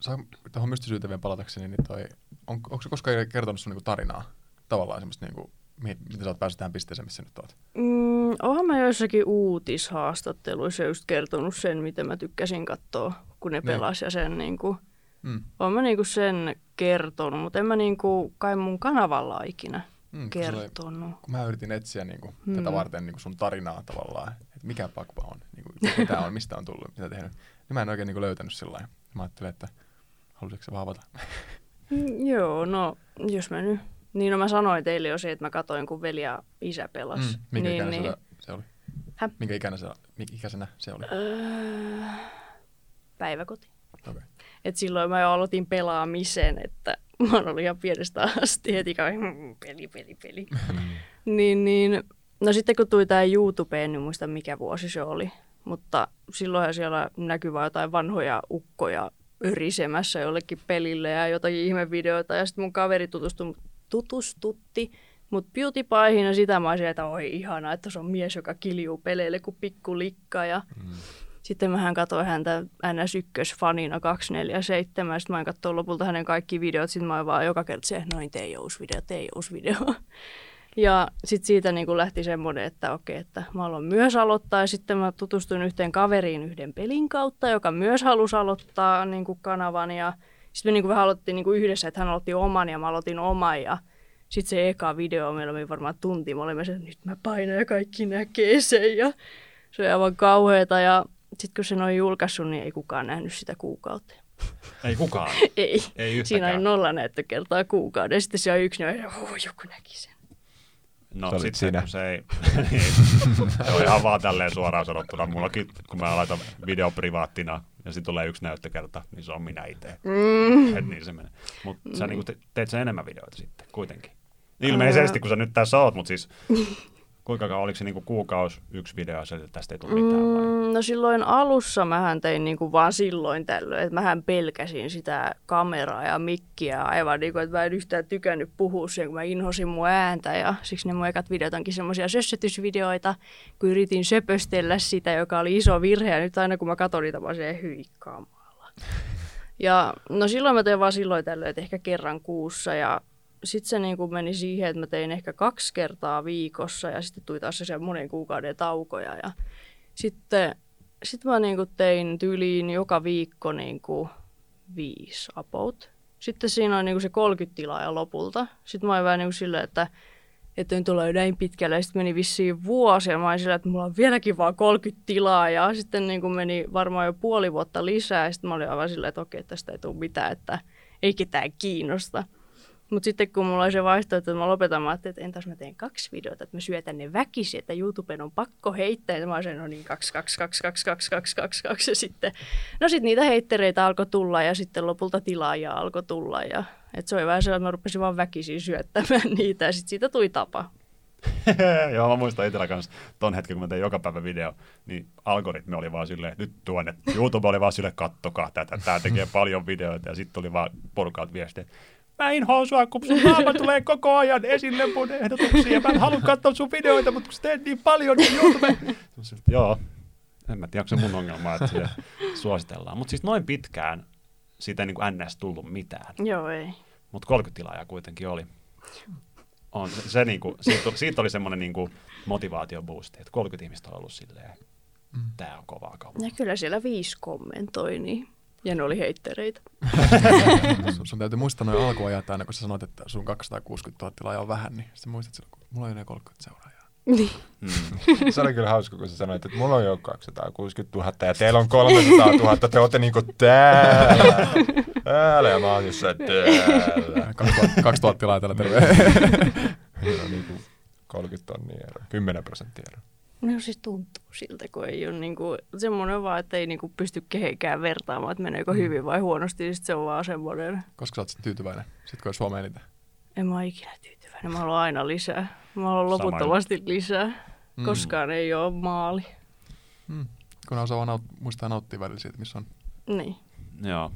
saa tuohon mystisyyteen vielä palatakseni, niin toi, on, onko se koskaan kertonut sun niinku tarinaa? Tavallaan semmoista, niinku, miten sä oot päässyt tähän pisteeseen, missä nyt oot? Mm, oonhan mä joissakin uutishaastatteluissa just kertonut sen, miten mä tykkäsin katsoa, kun ne Niin. pelas ja sen niin kuin, Mm. Oon mä niinku sen kertonut, mutta en mä niinku kai mun kanavalla ikinä Mm, se oli, kertonut. kun mä yritin etsiä niinku, Mm. tätä varten niinku sun tarinaa tavallaan, että mikä pakpa on, niinku, mitä on, mistä on tullut, mitä tehnyt, niin mä en oikein niinku löytänyt sillä lailla. Mä ajattelin, että haluaisitko sä vaan? Mm, joo, no jos mä nyt... Niin no mä sanoin teille jo se, että mä katoin kun veli ja isä pelas. Mm. Minkä niin, niin, se, se oli? Häh? Minkä ikäinen se, minkä ikäisenä se oli? öö, päiväkoti. Okay. Et silloin mä jo aloitin pelaamisen, että mä oon ollut ihan pienestä asti heti kai "Mm, peli, peli, peli. niin, niin, no sitten kun tuli tää YouTubeen, niin muista mikä vuosi se oli. Mutta silloinhan siellä näkyy vaan jotain vanhoja ukkoja örisemässä jollekin pelille ja jotakin ihmevideoita. Ja sitten mun kaveri tutustu, tutustutti mut PewDiePiehin ja sitä mä olisin, että oi ihana, että se on mies, joka kiljuu peleille kuin pikku likka. Ja Mm. Sitten mähän katsoin häntä NS1-fanina 247, sitten mä en katsoa lopulta hänen kaikki videot, sitten mä vaan joka kerta se, noin tee uusi video, tee uusi video. Ja sitten siitä niin lähti semmoinen, että okei, että mä haluan myös aloittaa. Ja sitten mä tutustuin yhteen kaveriin yhden pelin kautta, joka myös halusi aloittaa niin kanavan. Ja sitten me niin vähän aloittiin niin yhdessä, että hän aloitti oman ja mä aloitin oman. Ja sitten se eka video, meillä oli varmaan tunti, me olimme se, että nyt mä painan ja kaikki näkee sen. Ja se oli aivan kauheata. Ja sitten kun sen on julkaissut, niin ei kukaan nähnyt sitä kuukautta. Ei kukaan. Ei. Ei Siinä oli yhtäkään. nolla näyttökertaa kuukauden. Sitten se on yksi, niin oh, joku näki sen. No Se sitten kun se ei, niin, se on ihan vaan tälleen suoraan sanottuna. Mullakin, kun mä laitan video privaattina ja sitten tulee yksi näyttökerta, niin se on minä itse. Mm. Et niin se menee. Mutta sä niinku te, teet sen enemmän videoita sitten kuitenkin. Ilmeisesti, kun sä nyt tässä oot, mutta siis kuinka kauan, oliko se niinku kuukausi yksi video että tästä ei tule mitään vai? Mm, no silloin alussa mähän tein niinku vaan silloin tällöin, että mähän pelkäsin sitä kameraa ja mikkiä aivan niin kuin, että mä en yhtään tykännyt puhua siihen, kun mä inhosin mun ääntä ja siksi ne mun ekat videot onkin semmoisia sössötysvideoita, kun yritin söpöstellä sitä, joka oli iso virhe ja nyt aina kun mä katson niitä, mä oon silleen, hyi kamala. Ja no silloin mä tein vaan silloin tällöin, että ehkä kerran kuussa ja sitten se niin kuin meni siihen, että mä tein ehkä kaksi kertaa viikossa ja sitten tuli taas se monen kuukauden taukoja. Ja sitten sit mä niin tein tyyliin joka viikko niin kuin viisi about. Sitten siinä on niin se 30 tilaa ja lopulta. Sitten mä olin vähän niin silleen, että että nyt ollaan näin pitkällä. Ja sitten meni vissiin vuosi ja mä olin sillä, että mulla on vieläkin vaan 30 tilaa. Ja sitten niin kuin meni varmaan jo puoli vuotta lisää. Ja sitten mä olin aivan silleen, että okei, tästä ei tule mitään, että ei ketään kiinnosta. Mutta sitten kun mulla oli se vaihtoehto, että mä lopetan, mä ajattelin, että entäs mä teen kaksi videota, että mä syötän ne väkisin, että YouTuben on pakko heittää. Ja mä olisin, no niin, kaksi, kaksi, kaksi, kaksi, kaksi, kaksi, kaksi, kaksi. Ja sitten, no sitten niitä heittereitä alkoi tulla ja sitten lopulta tilaajia alkoi tulla. Ja, et se oli vähän sellainen, että mä rupesin vaan väkisin syöttämään niitä ja sitten siitä tuli tapa. Joo, mä muistan itsellä kanssa ton hetken, kun mä tein joka päivä video, niin algoritmi oli vaan silleen, nyt tuonne, YouTube oli vaan silleen, kattokaa tätä, tää tekee paljon videoita, ja sitten tuli vaan porukalta viestiä, mä inhoan sua, kun sun naama tulee koko ajan esille mun ehdotuksia, mä en halua katsoa sun videoita, mutta kun sä teet niin paljon, niin YouTube... Joo, en mä tiedä, onko se mun ongelma, että sitä suositellaan. Mutta siis noin pitkään siitä ei niin kuin NS tullut mitään, Joo, ei. mutta 30 tilaajaa kuitenkin oli. on se, se niinku, siitä, siitä oli semmoinen niinku motivaatioboosti, että 30 ihmistä on ollut silleen, Mm. tää on kovaa kamaa. Ja kyllä siellä viisi kommentoi, niin. Ja ne oli heittereitä. sun, sun täytyy muistaa noin alkuajat aina, kun sä sanoit, että sun 260 000 tilaajaa on vähän, niin sitten muistat silloin, kun mulla on yli 30 seuraajaa. Niin. Mm. Se oli kyllä hauska, kun sä sanoit, että mulla on jo 260 000 ja teillä on 300 000, te olette niinku täällä. Täällä ja mä oon jossain täällä. 2000, 2000 tilaajaa täällä terve. Meillä on niinku 30 tonnia ero, 10 prosenttia ero. No siis tuntuu siltä, kun ei ole niinku, semmoinen vaan, että ei niinku pysty kehenkään vertaamaan, että meneekö hyvin vai huonosti, niin se on vaan semmoinen, Koska sä oot sit tyytyväinen, sit kun on Suomeen eniten. en mä ole ikinä tyytyväinen, mä haluan aina lisää. Mä haluan loputtomasti lisää. Mm. Koskaan ei ole maali. Mm. Kun osaa vaan naut- muistaa nauttia välillä siitä, missä on. Niin. Joo.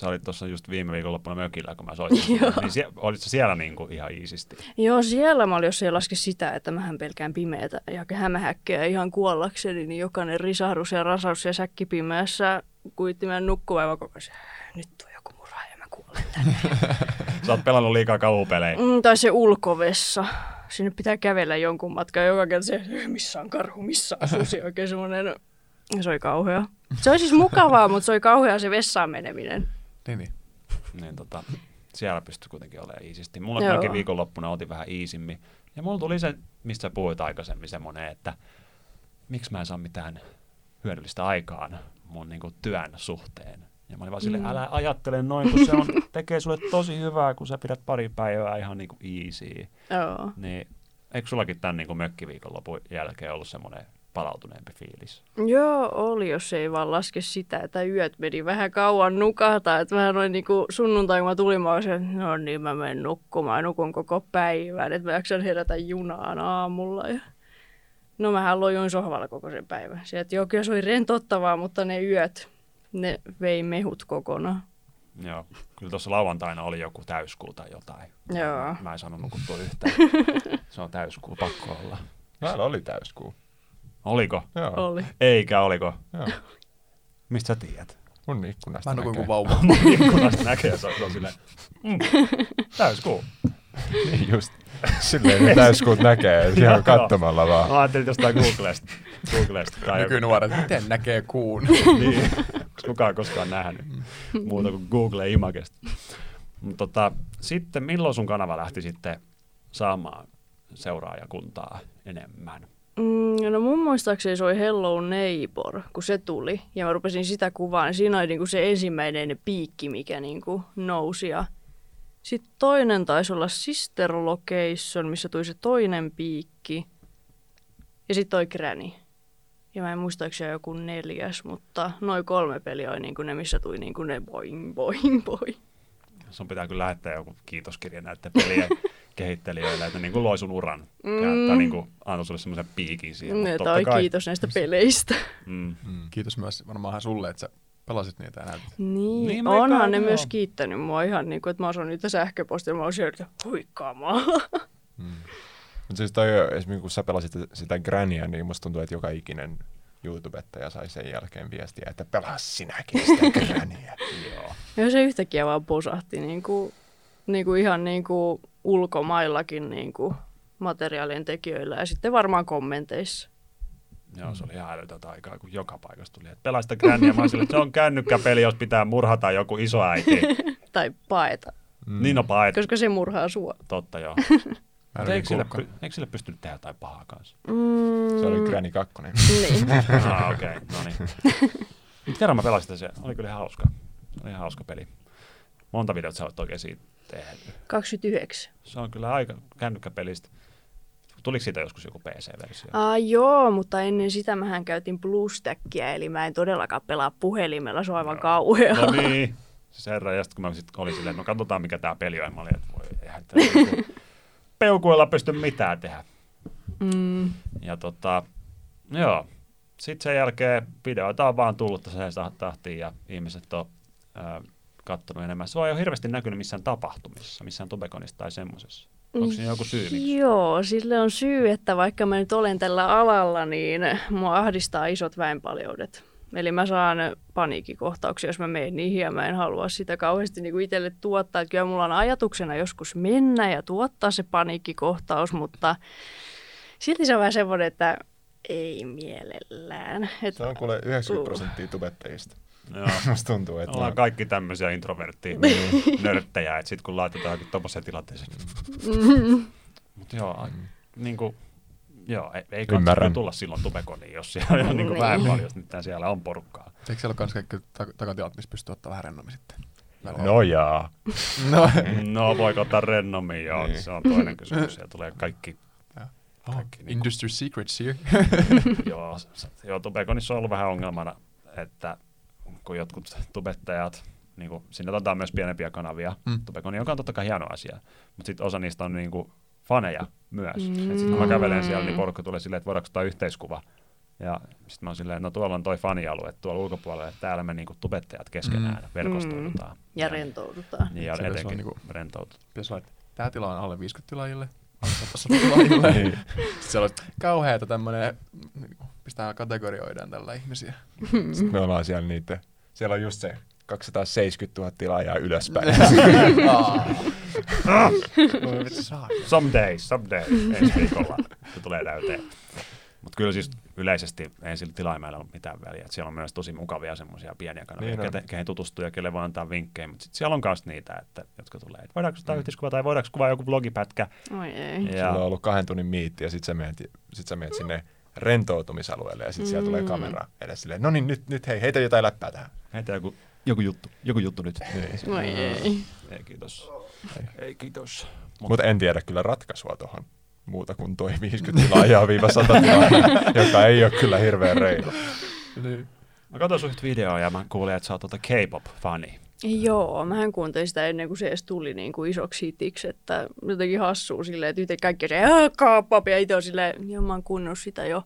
Sä olit tuossa just viime viikonloppuna mökillä, kun mä soitin. niin sie- olit sä siellä niinku ihan iisisti? Joo, siellä mä olin, jos ei laske sitä, että mähän pelkään pimeätä ja hämähäkkejä ihan kuollakseni, niin jokainen risahdus ja rasaus ja säkki pimeässä kuitti meidän nukkumaan mä koko ajan, nyt on joku murha ja mä kuolen tänne. Sä oot pelannut liikaa kauhupelejä. Mm, tai se ulkovessa. Sinne pitää kävellä jonkun matkan joka kerta se, missä on karhu, missä on susi, oikein semmoinen, se oli kauhea. Se oli siis mukavaa, mutta se oli kauhea se vessaan meneminen. Niin, niin. Niin tota, siellä pystyi kuitenkin olemaan iisisti. Mulla Joo. mäkin viikonloppuna otin vähän iisimmin. Ja mulla tuli se, mistä puhuit aikaisemmin, semmoinen, että miksi mä en saa mitään hyödyllistä aikaan mun niinku työn suhteen. Ja mä olin vaan silleen, Mm. älä ajattele noin, kun se on, tekee sulle tosi hyvää, kun sä pidät pari päivää ihan niinku easy. Joo. Niin eikö sullakin tämän niinku mökkiviikonlopun jälkeen ollut semmoinen palautuneempi fiilis? Joo, oli, jos ei vaan laske sitä, että yöt meni vähän kauan nukahtaa. Että vähän noin niinku sunnuntai, kun mä tulin, mä olisin, että no niin, mä menen nukkumaan, nukun koko päivän, että mä jaksan herätä junaan aamulla. Ja... No mähän lojuin sohvalla koko sen päivän. Sieltä joo, kyllä se oli rentouttavaa, mutta ne yöt, ne vei mehut kokonaan. Joo, kyllä tuossa lauantaina oli joku täyskuu tai jotain. Joo. Mä en saanut nukuttua yhtään. Se on täyskuu, pakko olla. Täällä oli täyskuu. Oliko? Joo. Oli. Eikä oliko? Joo. Mistä sä tiedät? Mun ikkunasta Mä näkee. kuin vauva. Mun ikkunasta näkee se on silleen, mm, täyskuu. Niin just. Silleen ne täyskuut näkee, ihan Joo. katsomalla vaan. Mä ajattelin jostain Googlesta. Googlesta tai joku. Nykynuoret, miten näkee kuun? niin, kukaan koskaan nähnyt muuta kuin Google Imagesta. Mut tota, sitten milloin sun kanava lähti sitten saamaan seuraajakuntaa enemmän? Mm, no mun muistaakseni se oli Hello Neighbor, kun se tuli. Ja mä rupesin sitä kuvaan. Siinä oli niinku se ensimmäinen piikki, mikä niinku nousi. Ja sitten toinen taisi olla Sister Location, missä tuli se toinen piikki. Ja sitten toi Granny. Ja mä en muista, se joku neljäs, mutta noin kolme peliä oli niinku ne, missä tuli niinku ne boing, boing, boing. Sun pitää kyllä lähettää joku kiitoskirja näiden pelien kehittelijöille, että ne niin loi sun uran. Mm. Tai niin kuin antoi sulle semmoisen piikin siihen. totta toi kai- kiitos näistä peleistä. Mm. Mm. Kiitos myös varmaan sulle, että sä pelasit niitä ja näytit. Niin, Niin, niin onhan kai- ne joo. myös kiittänyt mua ihan niin kuin, että mä oon niitä sähköpostia, mä oon sieltä huikkaamaan. Mm. Mutta siis toi, esimerkiksi kun sä pelasit sitä Grania, niin musta tuntuu, että joka ikinen YouTubettaja sai sen jälkeen viestiä, että pelaa sinäkin sitä Grania. Joo. Ja se yhtäkkiä vaan posahti niin kuin, niin kuin ihan niin kuin ulkomaillakin niin kuin materiaalien tekijöillä ja sitten varmaan kommenteissa. Joo, se oli ihan älytöntä aikaa, kun joka paikasta tuli, että pelaa sitä gränniä. Mä silleen, että se on kännykkäpeli, jos pitää murhata joku isoäiti. Tai paeta, Mm. Niin on paet. koska se murhaa sua. Totta joo. Mutta eikö, sille, eikö sille pystynyt tehdä jotain pahaa kanssa? Mm, Se oli Granny 2. Niin. ah, okei, okay. no niin. Kerran mä pelasin sitä, se oli kyllä ihan hauska. Se oli ihan hauska peli. Monta videota sä olet oikein siitä tehnyt. 29. Se on kyllä aika kännykkäpelistä. Tuliko siitä joskus joku PC-versio? Ah, joo, mutta ennen sitä mähän käytin BlueStackia, eli mä en todellakaan pelaa puhelimella, se on aivan Joo. kauhea. No niin. Se herra, ja sitten kun mä sit olin silleen, no katsotaan mikä tää peli on, mä olin, että voi, eihän niinku peukuilla pysty mitään tehdä. Mm. Ja tota, joo. Sitten sen jälkeen videoita on vaan tullut tässä tahtiin ja ihmiset on äh, kattonut enemmän. Se on jo hirveästi näkynyt missään tapahtumissa, missään Tobekonissa tai semmoisessa. Onko siinä joku syy, miksi? Joo, sille on syy, että vaikka mä nyt olen tällä alalla, niin mua ahdistaa isot väenpaljoudet. Eli mä saan paniikkikohtauksia, jos mä menen niihin ja mä en halua sitä kauheasti niin kuin itselle tuottaa. Että kyllä mulla on ajatuksena joskus mennä ja tuottaa se paniikkikohtaus, mutta silti se on vähän semmoinen, että ei mielellään. Et, Se on kuule 90 prosenttia tubettajista. Joo. Musta tuntuu, että Ollaan mä- kaikki tämmöisiä introvertteja nörttejä, että sitten kun laitetaan tommoseen tilanteeseen. Mutta joo, a- niinku, joo, ei, ei kannata tulla silloin tubekoniin, jos siellä on niinku Niin. vähän paljon, jos nyt siellä on porukkaa. Eikö siellä ole kans kaikki tak- takatilat, missä pystyy ottaa vähän rennommin sitten? Välillä. No jaa. no. No voiko ottaa rennommin, joo, Niin. se on toinen kysymys. Siellä tulee kaikki, Oh, Kaikki niinku- industry secrets here. joo, joo, tubekonissa on ollut vähän ongelmana, että kun jotkut tubettajat, niin kuin, sinne otetaan myös pienempiä kanavia, Mm. mm. tubekoni, joka on totta kai hieno asia, mutta sitten osa niistä on niin kuin faneja myös. Mm. Mm. Sitten kun mä kävelen siellä, niin porukka tulee silleen, että voidaanko ottaa yhteiskuva. Ja sitten mä oon silleen, no tuolla on toi fanialue tuolla ulkopuolella, että täällä me niinku tubettajat keskenään mm. verkostoidutaan. ja rentoudutaan. Niin, ja Se etenkin niinku- rentout. Pitäisi olla, että tää tila on alle 50 tilaajille, alle 100 tilaajille. Niin. Sitten siellä on kauheata tämmönen, niinku, pistää kategorioidaan tällä ihmisiä. Sitten me ollaan siellä niitä, siellä on just se 270 000 tilaajaa ylöspäin. Someday, someday, ensi viikolla se tulee täyteen. Mutta kyllä siis yleisesti ei sillä tilaimella ole mitään väliä. Et siellä on myös tosi mukavia semmoisia pieniä kanavia, Niin kehen tutustuu ja kelle voi antaa vinkkejä. Mutta sitten siellä on myös niitä, että, jotka tulee, että voidaanko sitä mm. yhteiskuva tai voidaanko kuvaa joku vlogipätkä. Oi ei. Ja, Sulla on ollut kahden tunnin miitti ja sit sä meet, sit sä meet sinne rentoutumisalueelle ja sit siellä tulee Mm. kamera edes silleen, no niin nyt, nyt hei, heitä jotain läppää tähän. heitä joku, joku juttu, joku juttu nyt. Niin. Oi ei. Ei kiitos. Ei kiitos. Mut- Mutta en tiedä kyllä ratkaisua tuohon muuta kuin toi 50 tilaajaa viiva 100 tilaajaa, joka ei ole kyllä hirveän reilu. Niin. Mä katsoin sun videoa ja mä kuulin, että sä oot tota K-pop-fani. Joo, mähän kuuntelin sitä ennen kuin se edes tuli niin kuin isoksi hitiksi, että jotenkin hassuu silleen, että yhtä kaikki se kaapap ja itse on silleen, joo mä oon kuunnellut sitä jo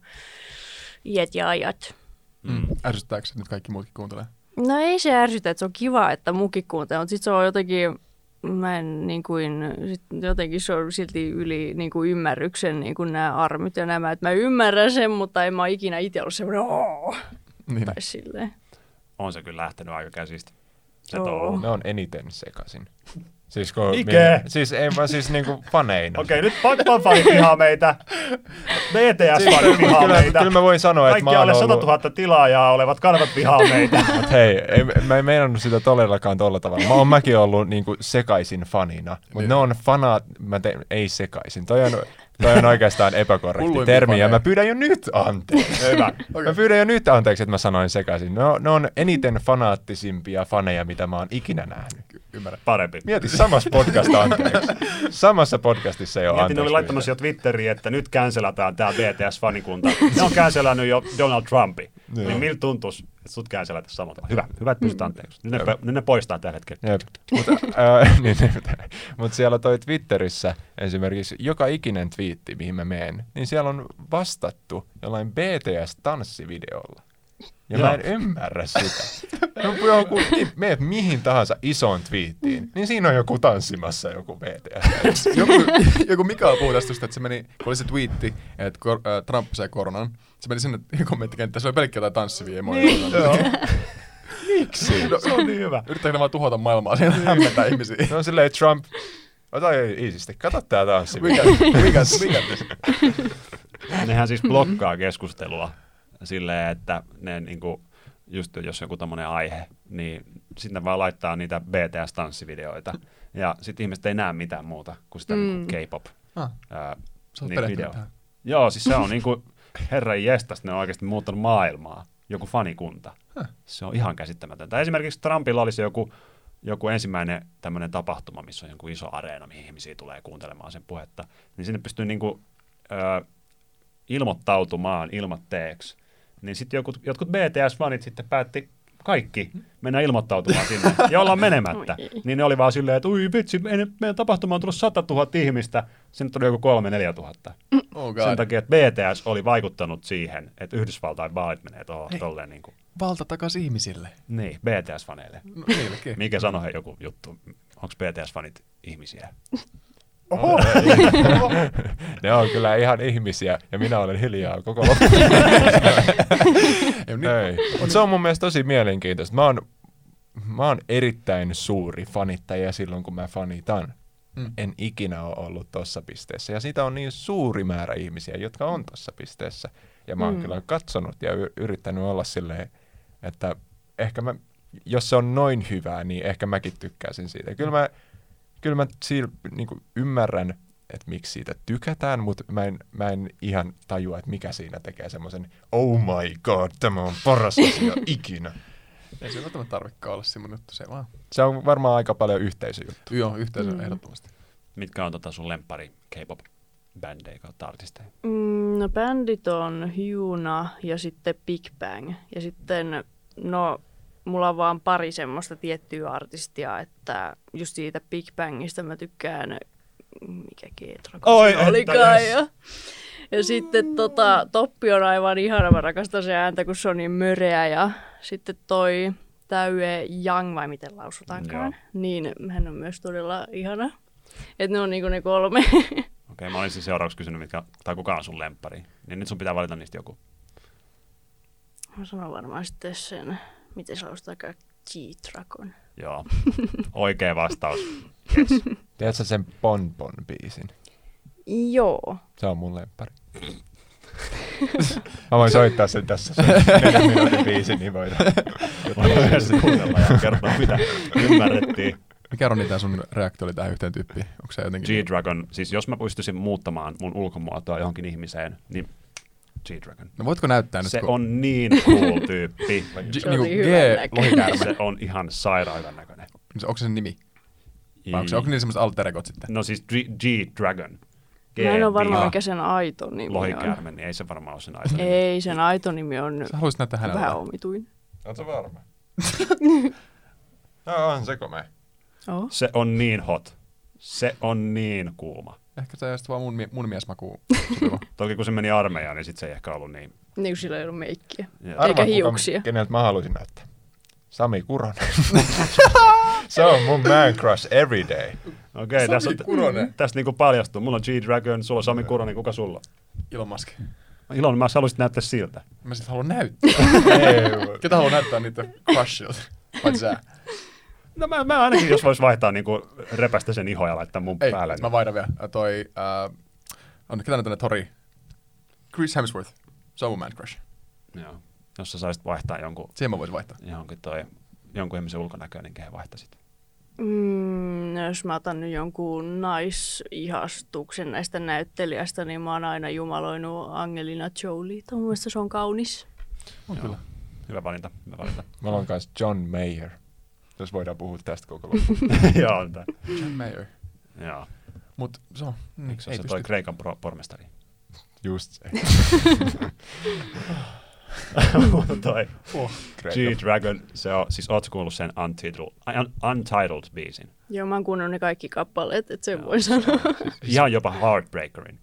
iät ja ajat. Mm. Ärsyttääkö se, että nyt kaikki muutkin kuuntelee? No ei se ärsytä, että se on kiva, että mukin kuuntelee, mutta sitten se on jotenkin, mä en niin kuin, sit jotenkin se on silti yli niin kuin ymmärryksen niin kuin nämä armit ja nämä, että mä ymmärrän sen, mutta en mä ikinä itse ollut semmoinen, Niin. tai silleen. On se kyllä lähtenyt aika käsistä. Se touhu. Ne on eniten sekaisin. Siis, kun Mikä? minä- siis ei vaan siis niinku faneina. Okei, nyt Pakpan fani pihaa meitä. BTS fani pihaa kyllä, meitä. kyllä mä voin sanoa, että mä oon alle 100 ollut... 000 tilaajaa olevat kanavat pihaa meitä. Mut hei, ei, mä en meinannut sitä todellakaan tolla tavalla. Mä oon mäkin ollut niinku sekaisin fanina, mutta Niin. ne on fanat, mä tein, ei sekaisin. Toi on, toi on oikeastaan epäkorrekti Hulluimpia termi, ja mä pyydän jo nyt anteeksi. Hyvä. Mä pyydän jo nyt anteeksi, että mä sanoin sekaisin. No, ne on eniten fanaattisimpia faneja, mitä mä oon ikinä nähnyt. Ymmärrän. Parempi. Mieti samassa podcast anteeksi. Samassa podcastissa ei ole Mietin, ne anteeksi. oli laittamassa jo Twitteriin, että nyt cancelataan tämä BTS-fanikunta. Ne on cancelannut jo Donald Trumpi. Niin. Niin miltä tuntuisi, että sut cancelataan samalta tavalla? Hyvä, hyvä, että pystyt anteeksi. Nyt ne, nyt ne poistaa tällä hetkellä. Jep. Mutta äh, niin, mut siellä toi Twitterissä esimerkiksi joka ikinen twiitti, mihin mä menen, niin siellä on vastattu jollain BTS-tanssivideolla. Ja Joo. mä en ymmärrä sitä. No, joku, niin, meet mihin tahansa isoon twiittiin, niin siinä on joku tanssimassa joku BTS. joku, joku Mikael puhui tästä, että se meni, kun oli se twiitti, että kor, äh, Trump sai koronan, se meni sinne kommenttikenttään, se oli pelkkä jotain tanssivia emoja. Niin. Miksi? No, Se on niin hyvä. Yrittääkö ne vaan tuhota maailmaa siinä hämmentää ihmisiä? No on silleen, Trump, ota iisisti, kato tää tanssi. We got, we got, we got this. Nehän siis blokkaa keskustelua silleen, että ne niinku, just jos joku tämmöinen aihe, niin sitten vaan laittaa niitä BTS-tanssivideoita. Ja sitten ihmiset ei näe mitään muuta kuin sitä Mm. niinku K-pop. Ah, Ää, sä oot niin video. Joo, siis se on niinku, herran jestas, ne on oikeasti muuttanut maailmaa. Joku fanikunta. Se on ihan käsittämätöntä. Esimerkiksi Trumpilla oli se joku, joku ensimmäinen tämmöinen tapahtuma, missä on joku iso areena, mihin ihmisiä tulee kuuntelemaan sen puhetta. Niin sinne pystyy niinku, ö, ilmoittautumaan ilmoitteeksi. Niin sitten jotkut, jotkut BTS-fanit sitten päätti kaikki mennä ilmoittautumaan sinne, ja ollaan menemättä. Niin ne oli vaan silleen, että ui vitsi, meidän, tapahtumaan on tullut 100 000 ihmistä, sinne tuli joku 3-4 tuhatta. Oh Sen takia, että BTS oli vaikuttanut siihen, että Yhdysvaltain vaalit menee tuohon Hei. tolleen niin kuin, Valta takas ihmisille. niin, BTS-faneille. No. Mikä sanoi he joku juttu? Onko BTS-fanit ihmisiä? Oho. ne on kyllä ihan ihmisiä, ja minä olen hiljaa koko loppu. Ei, niin, Ei. Mut se on mun mielestä tosi mielenkiintoista. Mä oon, mä oon erittäin suuri fanittaja silloin, kun mä fanitan. Mm. En ikinä ole ollut tossa pisteessä. Ja siitä on niin suuri määrä ihmisiä, jotka on tossa pisteessä. Ja mä oon Mm. kyllä katsonut ja yrittänyt olla silleen, että ehkä mä, jos se on noin hyvää, niin ehkä mäkin tykkäisin siitä. Kyllä mä, kyllä mä siil, niin ymmärrän, että miksi siitä tykätään, mutta mä en, mä en ihan tajua, että mikä siinä tekee semmoisen, oh my god, tämä on paras asia ikinä. ei se välttämättä tarvikaan olla semmoinen juttu, se vaan. Se on varmaan aika paljon yhteisöjuttu. Joo, yhteisö Mm. ehdottomasti. Mitkä on tota sun lempari K-pop-bändejä kautta artisteja? Mm, no bändit on Hyuna ja sitten Big Bang. Ja sitten, no, mulla on vaan pari semmoista tiettyä artistia, että just siitä Big Bangista mä tykkään, mikä Keetra Oi, olikaan. jes. Ja, ja sitten tota, Toppi on aivan ihana, mä rakastan se ääntä, kun se on niin möreä. Ja sitten toi Täyö Yang, vai miten lausutaankaan, niin hän on myös todella ihana. Että ne on niinku ne kolme. Okei, mä olisin seuraavaksi kysynyt, mitkä, tai kuka on sun lempari. Niin nyt sun pitää valita niistä joku. Mä sanon varmaan sitten sen, miten se lausutaankaan, G-Dragon. Joo. Oikea vastaus. Yes. Tiedätkö sen Bon Bon biisin? Joo. Se on mun lemppari. Mä voin soittaa sen tässä. Se on neljän minuutin biisi, niin voidaan. Voidaan yhdessä kuunnella ja kertoa, mitä ymmärrettiin. Mikä Roni tää sun reaktio oli tähän yhteen tyyppiin? Onko se jotenkin... G-Dragon, siis jos mä pystyisin muuttamaan mun ulkomuotoa johonkin ihmiseen, niin G-Dragon. No voitko näyttää nyt? Se kun- on niin cool tyyppi. G- Se on niinku niin. G-lohikäärme. Se on ihan sairaan näköinen. Se- Onko se sen nimi? Vai onko, se, onko niillä semmoiset alter egot sitten? No siis G- G-Dragon. Mä en ole varma, G- mikä sen aito nimi on. Lohikäärme, niin ei se varmaan ole sen aito. Ei, sen aito nimi on Sä haluaisit näyttää hänelle? vähän omituin. Oletko varma? no, on se komea. Oh. Se on niin hot. Se on niin kuuma. Ehkä se on just vaan mun, mun miesmakuun sopiva. Toki kun se meni armeijaan, niin sit se ei ehkä ollut niin. Niin kuin sillä ei ollut meikkiä. Arva- Eikä kuka- hiuksia. keneltä mä haluaisin näyttää. Sami Kuronen. se on mun man crush every day. Okei, tässä, on, Kuronen. tästä niinku paljastuu. Mulla on G-Dragon, sulla on Sami Kuronen, kuka sulla on? Elon Musk. Ilon, mä haluaisit näyttää siltä. Mä sit haluan näyttää. Ketä haluaa näyttää niitä crushilta? Paitsi sä. No mä, mä ainakin, jos vois vaihtaa niinku repästä sen ihoja ja laittaa mun Ei, päälle. mä vaihdan vielä. Toi, äh, on, ketä nyt tänne tori? Chris Hemsworth. Se on mun man crush. Joo. Jos sä saisit vaihtaa jonkun, Siihen mä voisin vaihtaa. johonkin toi, jonkun ihmisen ulkonäköön, niin kehen vaihtaisit? Mm, no jos mä otan nyt jonkun naisihastuksen näistä näyttelijästä, niin mä oon aina jumaloinut Angelina Jolie. Mun mielestä se on kaunis. On Joo. kyllä. Hyvä valinta, hyvä valinta. Mulla on kanssa John Mayer. Jos voidaan puhua tästä koko loppuun. Joo, on tää. John Mayer. Joo. Mut se on. Mm, Eikö se ole ei se toi Kreikan pro- pormestari? Just se. toi Oh. G-Dragon, se on, siis ootko kuullut sen Untitled, un, Untitled biisin? Joo, mä oon kuunnellut ne kaikki kappaleet, että sen Joo, voi sanoa. Ihan jopa Heartbreakerin.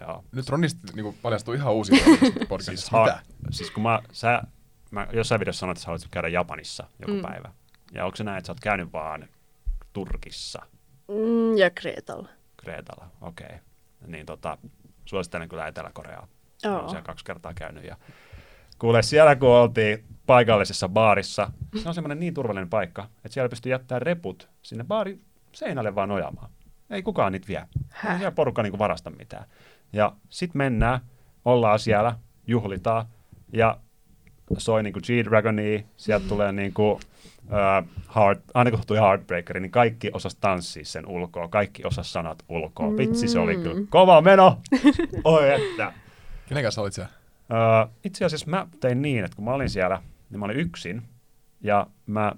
Joo. Nyt Ronista niinku paljastuu ihan uusia podcastissa. Siis, Mitä? ha- siis kun mä, sä, mä jossain videossa sanoit, että sä haluaisit käydä Japanissa joku mm. päivä. Ja onko se näin, että sä oot käynyt vaan Turkissa, Mm, ja Kreetalla. Kreetalla? Okei. Okay. Niin tota, suosittelen kyllä Etelä-Koreaa. Joo. oon siellä kaksi kertaa käynyt. Ja kuule, siellä kun oltiin paikallisessa baarissa, se on semmoinen niin turvallinen paikka, että siellä pystyy jättämään reput sinne baari seinälle vaan nojaamaan. Ei kukaan niitä vie. Häh? Ei siellä porukka niinku varasta mitään. Ja sit mennään, ollaan siellä, juhlitaan, ja soi niinku G-Dragonia, sieltä tulee niinku, uh, heart, aina kun tuli Heartbreakeri, niin kaikki osas tanssia sen ulkoa, kaikki osas sanat ulkoa. Vitsi, se oli kyllä kova meno! Oi että! Kenen kanssa olit siellä? Öö, itse asiassa mä tein niin, että kun mä olin siellä, niin mä olin yksin, ja mä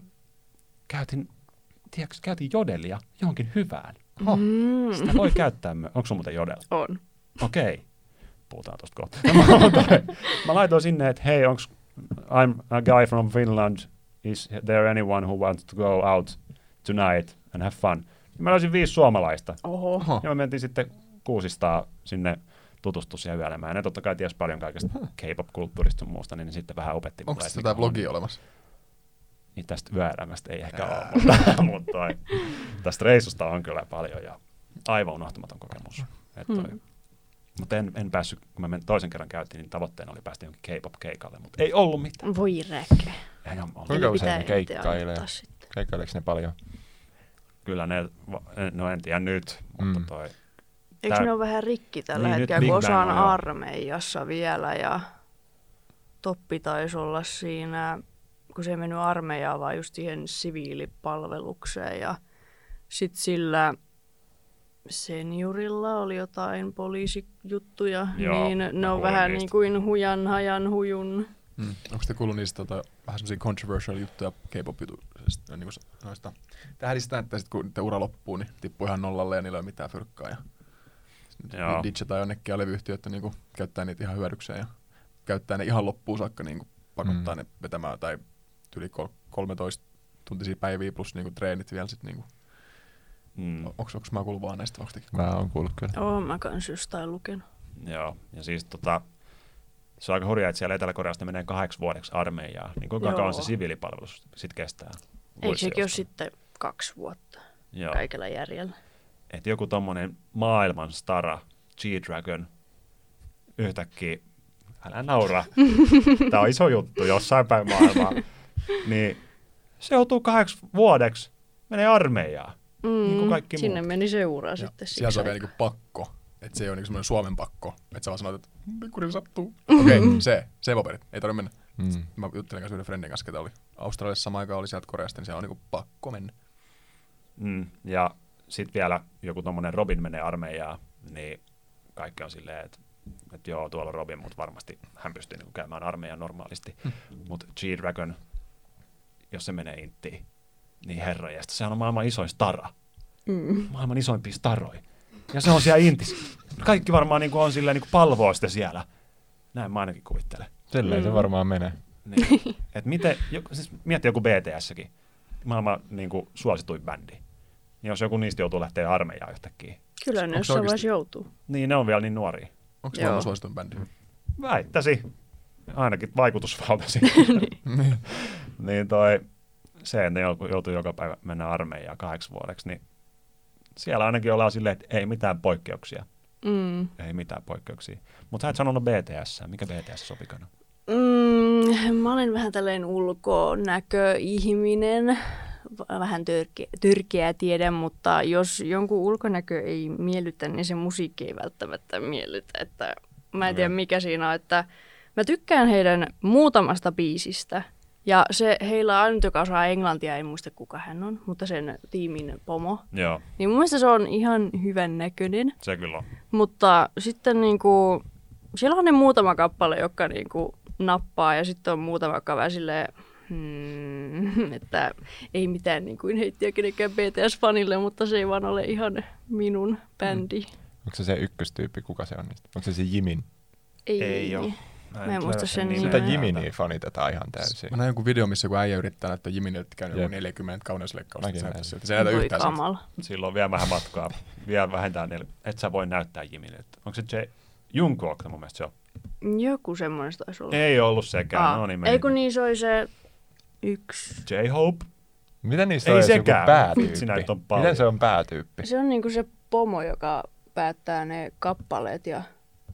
käytin, tiedätkö, käytin jodelia johonkin hyvään. Mm. Sitä voi käyttää myös. Onko sulla muuten jodel? On. Okei. Puhutaan tosta kohta. Mä, laitoin, mä laitoin sinne, että hei, onko I'm a guy from Finland. Is there anyone who wants to go out tonight and have fun? Ja mä löysin viisi suomalaista. Oho. Ja me mentiin sitten kuusistaa sinne tutustua siihen yöelämään. Ne totta kai ties paljon kaikesta K-pop-kulttuurista ja muusta, niin ne sitten vähän opetti Onko mulle, että tätä mikä on. vlogia olemassa? Niin tästä yöelämästä ei ehkä ole, mutta, mutta toi, tästä reissusta on kyllä paljon. Ja aivan unohtamaton kokemus. Et toi. Mm. Mutta en, en päässyt, kun mä men, toisen kerran käytiin, niin tavoitteena oli päästä jonkin K-pop-keikalle, mutta ei ollut mitään. Voi räkkä. Ei ole ollut. Kuinka usein ne keikkailee? Keikkaileeko ne paljon? Kyllä ne, no en tiedä nyt, mutta Mm. toi, Eikö Tää- ne ole vähän rikki tällä Niin, hetkellä, kun osa on armeijassa vielä ja Toppi taisi olla siinä, kun se ei mennyt armeijaan, vaan just siihen siviilipalvelukseen ja sitten sillä seniorilla oli jotain poliisijuttuja, Joo, niin ne on vähän niistä. niin kuin hujan, hajan, hujun. Mm. Onko te kuullut niistä tota, vähän semmoisia controversial juttuja K-pop-jutuista? Niin kuin noista tähdistä, että sit kun te ura loppuu, niin tippuu ihan nollalle ja niillä ei ole mitään fyrkkaa. Ja Joo. DJ tai jonnekin ja levyyhtiöt niin kuin, käyttää niitä ihan hyödykseen ja käyttää ne ihan loppuun saakka niin kuin, pakottaa Mm. ne vetämään tai yli kol- 13 tuntisia päiviä plus niin kuin, treenit vielä sitten niin kuin, mm, onko, mä kuullut vaan näistä Mä oon kuullut kyllä. Oon mä kans jostain lukenut. joo. Ja siis tota, se on aika hurjaa, että siellä Etelä-Koreasta menee kahdeksi vuodeksi armeijaa. Niin kuinka kauan se siviilipalvelus sitten kestää? Eikö Vuosi sekin ole sitten kaksi vuotta Joo. kaikella järjellä? että joku tommonen maailman stara, G-Dragon, yhtäkkiä, älä naura, tämä on iso juttu jossain päin maailmaa, niin se joutuu kahdeksi vuodeksi, menee armeijaan. Mm, Niin kuin kaikki sinne muut. meni se ura Ja sitten siellä se on vielä niin pakko. Että se ei ole niin semmoinen Suomen pakko. Että sä vaan sanot, että pikkuinen sattuu. Okei, okay, se, se paperit. Ei tarvitse mennä. Mm. Mä juttelin kanssa yhden friendin kanssa, ketä oli Australiassa samaan aikaan, oli sieltä Koreasta, niin se on niinku pakko mennä. Mm, ja sitten vielä joku tommonen Robin menee armeijaan, niin kaikki on silleen, että että joo, tuolla on Robin, mutta varmasti hän pystyy niinku käymään armeijan normaalisti. Mutta G-Dragon, jos se menee inttiin, niin herra jästä, sehän on maailman isoin stara. Mm. Maailman isoimpia staroja. Ja se on siellä intissä. Kaikki varmaan niinku on silleen niinku palvoo sitä siellä. Näin mä ainakin kuvittelen. Silleen se Mm. varmaan menee. Niin. Et miten, joku, siis miettii joku BTSkin, maailman niinku, suosituin bändi. Niin jos joku niistä joutuu lähteä armeijaan yhtäkkiä, Kyllä ne se jossain oikeasti? vaiheessa joutuu. niin ne on vielä niin nuoria. Onko se maailman suosituin bändi? Väittäisi. Ainakin vaikutusvaltasi. niin toi, se, että joutuu joka päivä mennä armeijaan kahdeksi vuodeksi, niin siellä ainakin ollaan silleen, että ei mitään poikkeuksia. Mm. Ei mitään poikkeuksia. Mutta sä et sanonut BTS. Mikä BTS sopikana? Mm, mä olen vähän tällainen ulkonäköihminen, vähän törkeä, törkeä tiedä, mutta jos jonkun ulkonäkö ei miellytä, niin se musiikki ei välttämättä miellytä. Että mä en tiedä mikä siinä on, että mä tykkään heidän muutamasta biisistä. Ja se heillä ainut, joka osaa englantia, en muista kuka hän on, mutta sen tiimin pomo. Joo, Niin mun mielestä se on ihan hyvän näköinen. se kyllä on. Mutta sitten niinku, siellä on ne muutama kappale, jotka niinku nappaa ja sitten on muutama, joka vähän silleen, hmm, että ei mitään niin kuin heittiä kenenkään BTS-fanille, mutta se ei vaan ole ihan minun bändi. Onko se se ykköstyyppi, kuka se on niistä? Onko se se Jimin? Ei, Ei oo. Mä en muista sen nimeä. Sitä nimeä. Jiminia fanitetaan ihan täysin. Mä näin jonkun video, missä joku äijä yrittää näyttää Jiminiltä käynyt Jep. joku 40 kauneusleikkausta. Mäkin Se näin. Se ei näytä yhtään kamala. Silloin vielä vähän matkaa. vielä vähintään neljä. Et sä voi näyttää Jimille. Onko se J... Jungkook mun mielestä se on? Joku semmoinen se taisi olla. Ei ollut sekään. Aa, No niin, ei kun niin se oli se yksi. J-Hope? Mitä niistä Ei on edes joku sekään. päätyyppi? Näitä on paljon. Miten se on päätyyppi? Se on niinku se pomo, joka päättää ne kappaleet ja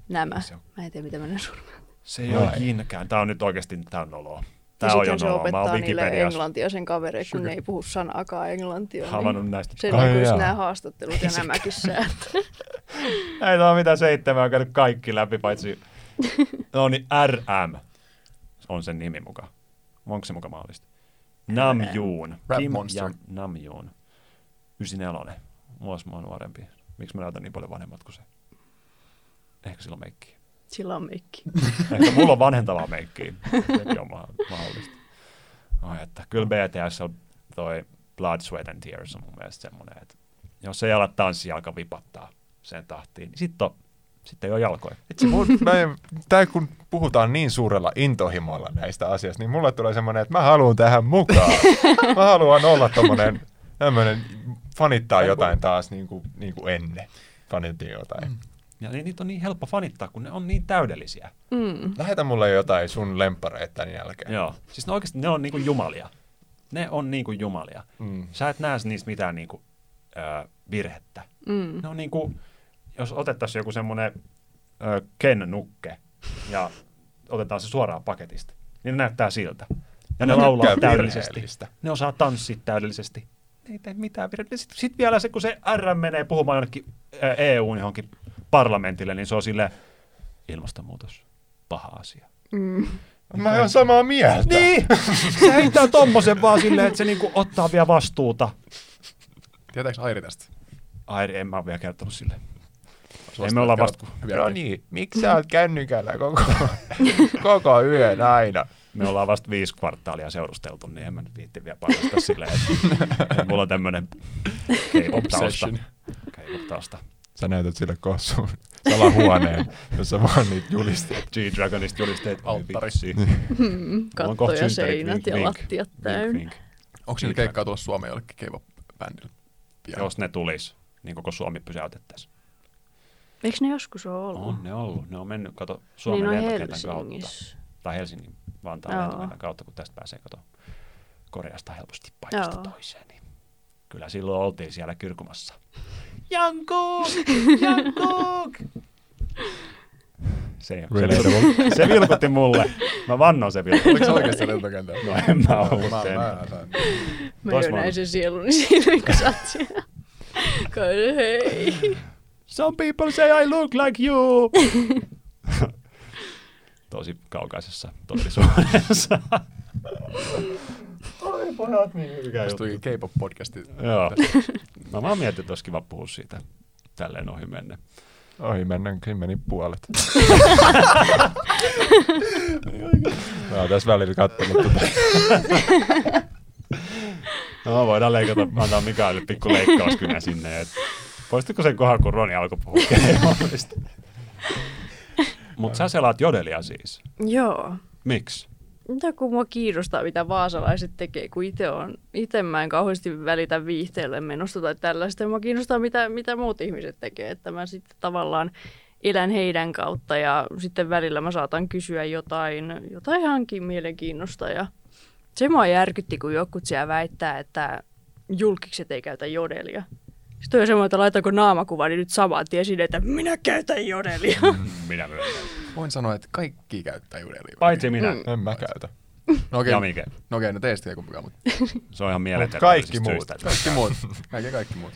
nämä. Se on- Mä en tiedä, mitä mä ne surmaan. Se ei ole. Jinkään. Tää on nyt oikeasti, tää on noloa. Ja Tää on jo sitten se noloa. Mä opettaa niille englantia sen kavereille, kun ne ei puhu sanaakaan englantia. näistä. Ai niin kuin jaa. nämä haastattelut ja nämäkin säät. Ei tää on mitään seitsemää, on käynyt kaikki läpi, paitsi... No niin, RM on sen nimi mukaan. Onko se mukaan mahdollista? Namjoon. Rap Kim Monster. Namjoon. 94. Vuosi mua nuorempi. Miksi mä näytän niin paljon vanhemmat kuin se? Ehkä sillä on meikki. Sillä on meikki. Ehkä mulla on vanhentavaa meikkiä. Sekin on ma- mahdollista. Ai, että kyllä BTS on toi Blood, Sweat and Tears on mun mielestä semmoinen, että jos ei ala tanssia alkaa vipattaa sen tahtiin, niin sitten sit ei ole jalkoja. Itse mun, mä en, tää kun puhutaan niin suurella intohimolla näistä asioista, niin mulle tulee semmoinen, että mä haluan tähän mukaan. Mä haluan olla tommonen tämmönen, fanittaa jotain taas niin kuin, niin kuin ennen. Fanitin jotain. Mm. Ja niin, niitä on niin helppo fanittaa, kun ne on niin täydellisiä. Mm. Lähetä mulle jotain sun lempareita tämän jälkeen. Joo. Siis ne oikeasti ne on niinku jumalia. Ne on niinku jumalia. Mm. Sä et näe niistä mitään niinku, ö, virhettä. Mm. Ne on niin kuin, jos otettaisiin joku semmoinen Ken-nukke ja otetaan se suoraan paketista, niin ne näyttää siltä. Ja ne No, laulaa täydellisesti. Ne osaa tanssia täydellisesti. Ne ei tee mitään virhettä. Sitten sit vielä se, kun se R menee puhumaan jonnekin EUn johonkin parlamentille, niin se on sille ilmastonmuutos, paha asia. Mm. Mä oon samaa mieltä. Niin, se heittää tommosen vaan silleen, että se niinku ottaa vielä vastuuta. Tietääks Airi tästä? Airi, en mä ole vielä kertonut sille. Ei me olla vasta-. No niin, miksi sä oot kännykällä koko, koko yön aina? Me ollaan vasta viisi kvartaalia seurusteltu, niin en mä nyt viitti vielä paljastaa silleen, että, että mulla on tämmönen K-pop-tausta. K-pop-tausta. Sä näytät sille kossuun salahuoneen, jossa vaan niitä julisteet. G-Dragonista julisteet. Oi Alttari. vitsi. Mm. Katto ja seinät ja lattiat täynnä. Onko siinä G-Dragon. keikkaa tulla Suomeen jollekin K-pop-bändille? pian? Jos ne tulis, niin koko Suomi pysäytettäisiin. Eikö ne joskus ole ollut? On ne ollut. Ne on mennyt, kato, Suomen niin lentokentän kautta. Tai Helsingin Vantaan Joo. lentokentän kautta, kun tästä pääsee, kato, Koreasta helposti paikasta Joo. toiseen. Niin kyllä silloin oltiin siellä kyrkumassa. Jungkook! Jungkook! Se, se, Relatable. vilkutti, se vilkutti mulle. Mä vannon se vilkutti. Oliko se oikeasti lentokentällä? No en mä ollut Mä, sen. mä, mä, Mä Tois jo vaan- näin sen sieluni siinä, kun sä oot siellä. Hei. Some people say I look like you. Tosi kaukaisessa todellisuudessa. Oi pojat, niin mikä tuli K-pop-podcasti. Joo. Mä vaan mietin, että olisi kiva puhua siitä tälleen ohi menne. Ohi mennäänkin meni puolet. Mä oon tässä välillä kattonut tota. No voidaan leikata, antaa Mikaelille pikku leikkauskynä sinne. Et poistiko sen kohan, kun Roni alkoi puhua? Mutta sä selaat jodelia siis. Joo. Miksi? Mitä kun mua kiinnostaa, mitä vaasalaiset tekee, kun itse on, itse mä en kauheasti välitä viihteelle menosta tai tällaista. Mua kiinnostaa, mitä, mitä muut ihmiset tekee, että mä sitten tavallaan elän heidän kautta ja sitten välillä mä saatan kysyä jotain, jotain ihankin mielenkiinnosta ja se mua järkytti, kun joku siellä väittää, että julkikset ei käytä jodelia. Sitten on semmoinen, että laitako naamakuva, niin nyt saman tien sinne, että minä käytän jodelia. Minä myönnän. Voin sanoa, että kaikki käyttää judelia. Paitsi minä. Mm. En mä käytä. No okei, Ja okay. Mike. no, okay, no teistä ei kumpikaan, mutta Se on ihan Mut mieletön. kaikki muut. kaikki muut. Kaikki kaikki muut.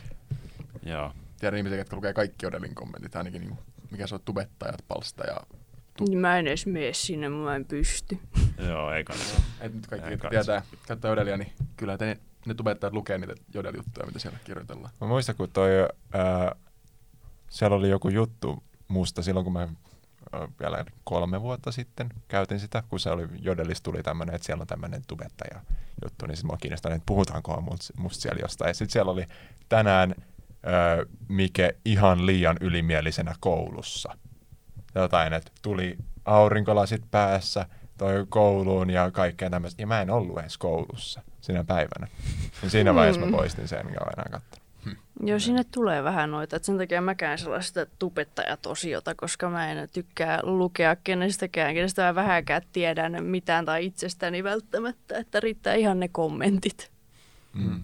Joo. Tiedän ihmisiä, jotka lukee kaikki Jodelin kommentit, ainakin niin, mikä se on tubettajat, palsta ja... Niin mä en edes mene sinne, mä en pysty. Joo, ei kannata. Et nyt kaikki, Ei jotka tietää, käyttää Jodelia, niin kyllä te, ne tubettajat lukee niitä Jodel-juttuja, mitä siellä kirjoitellaan. Mä muistan, kun toi, ää, siellä oli joku juttu musta silloin, kun mä vielä kolme vuotta sitten käytin sitä, kun se oli, Jodelista tuli tämmöinen, että siellä on tämmöinen tubettaja juttu, niin sitten mua kiinnostaa, että puhutaankohan musta, siellä jostain. Ja sitten siellä oli tänään ää, Mike ihan liian ylimielisenä koulussa. Jotain, että tuli aurinkolasit päässä, toi kouluun ja kaikkea tämmöistä. Ja mä en ollut edes koulussa sinä päivänä. Ja siinä vaiheessa mä poistin sen, enkä enää katsonut. Joo, sinne tulee vähän noita. Et sen takia mäkään sellaista tubettajatosiota, koska mä en tykkää lukea kenestäkään, kenestä mä vähänkään tiedän mitään tai itsestäni välttämättä, että riittää ihan ne kommentit. Mm.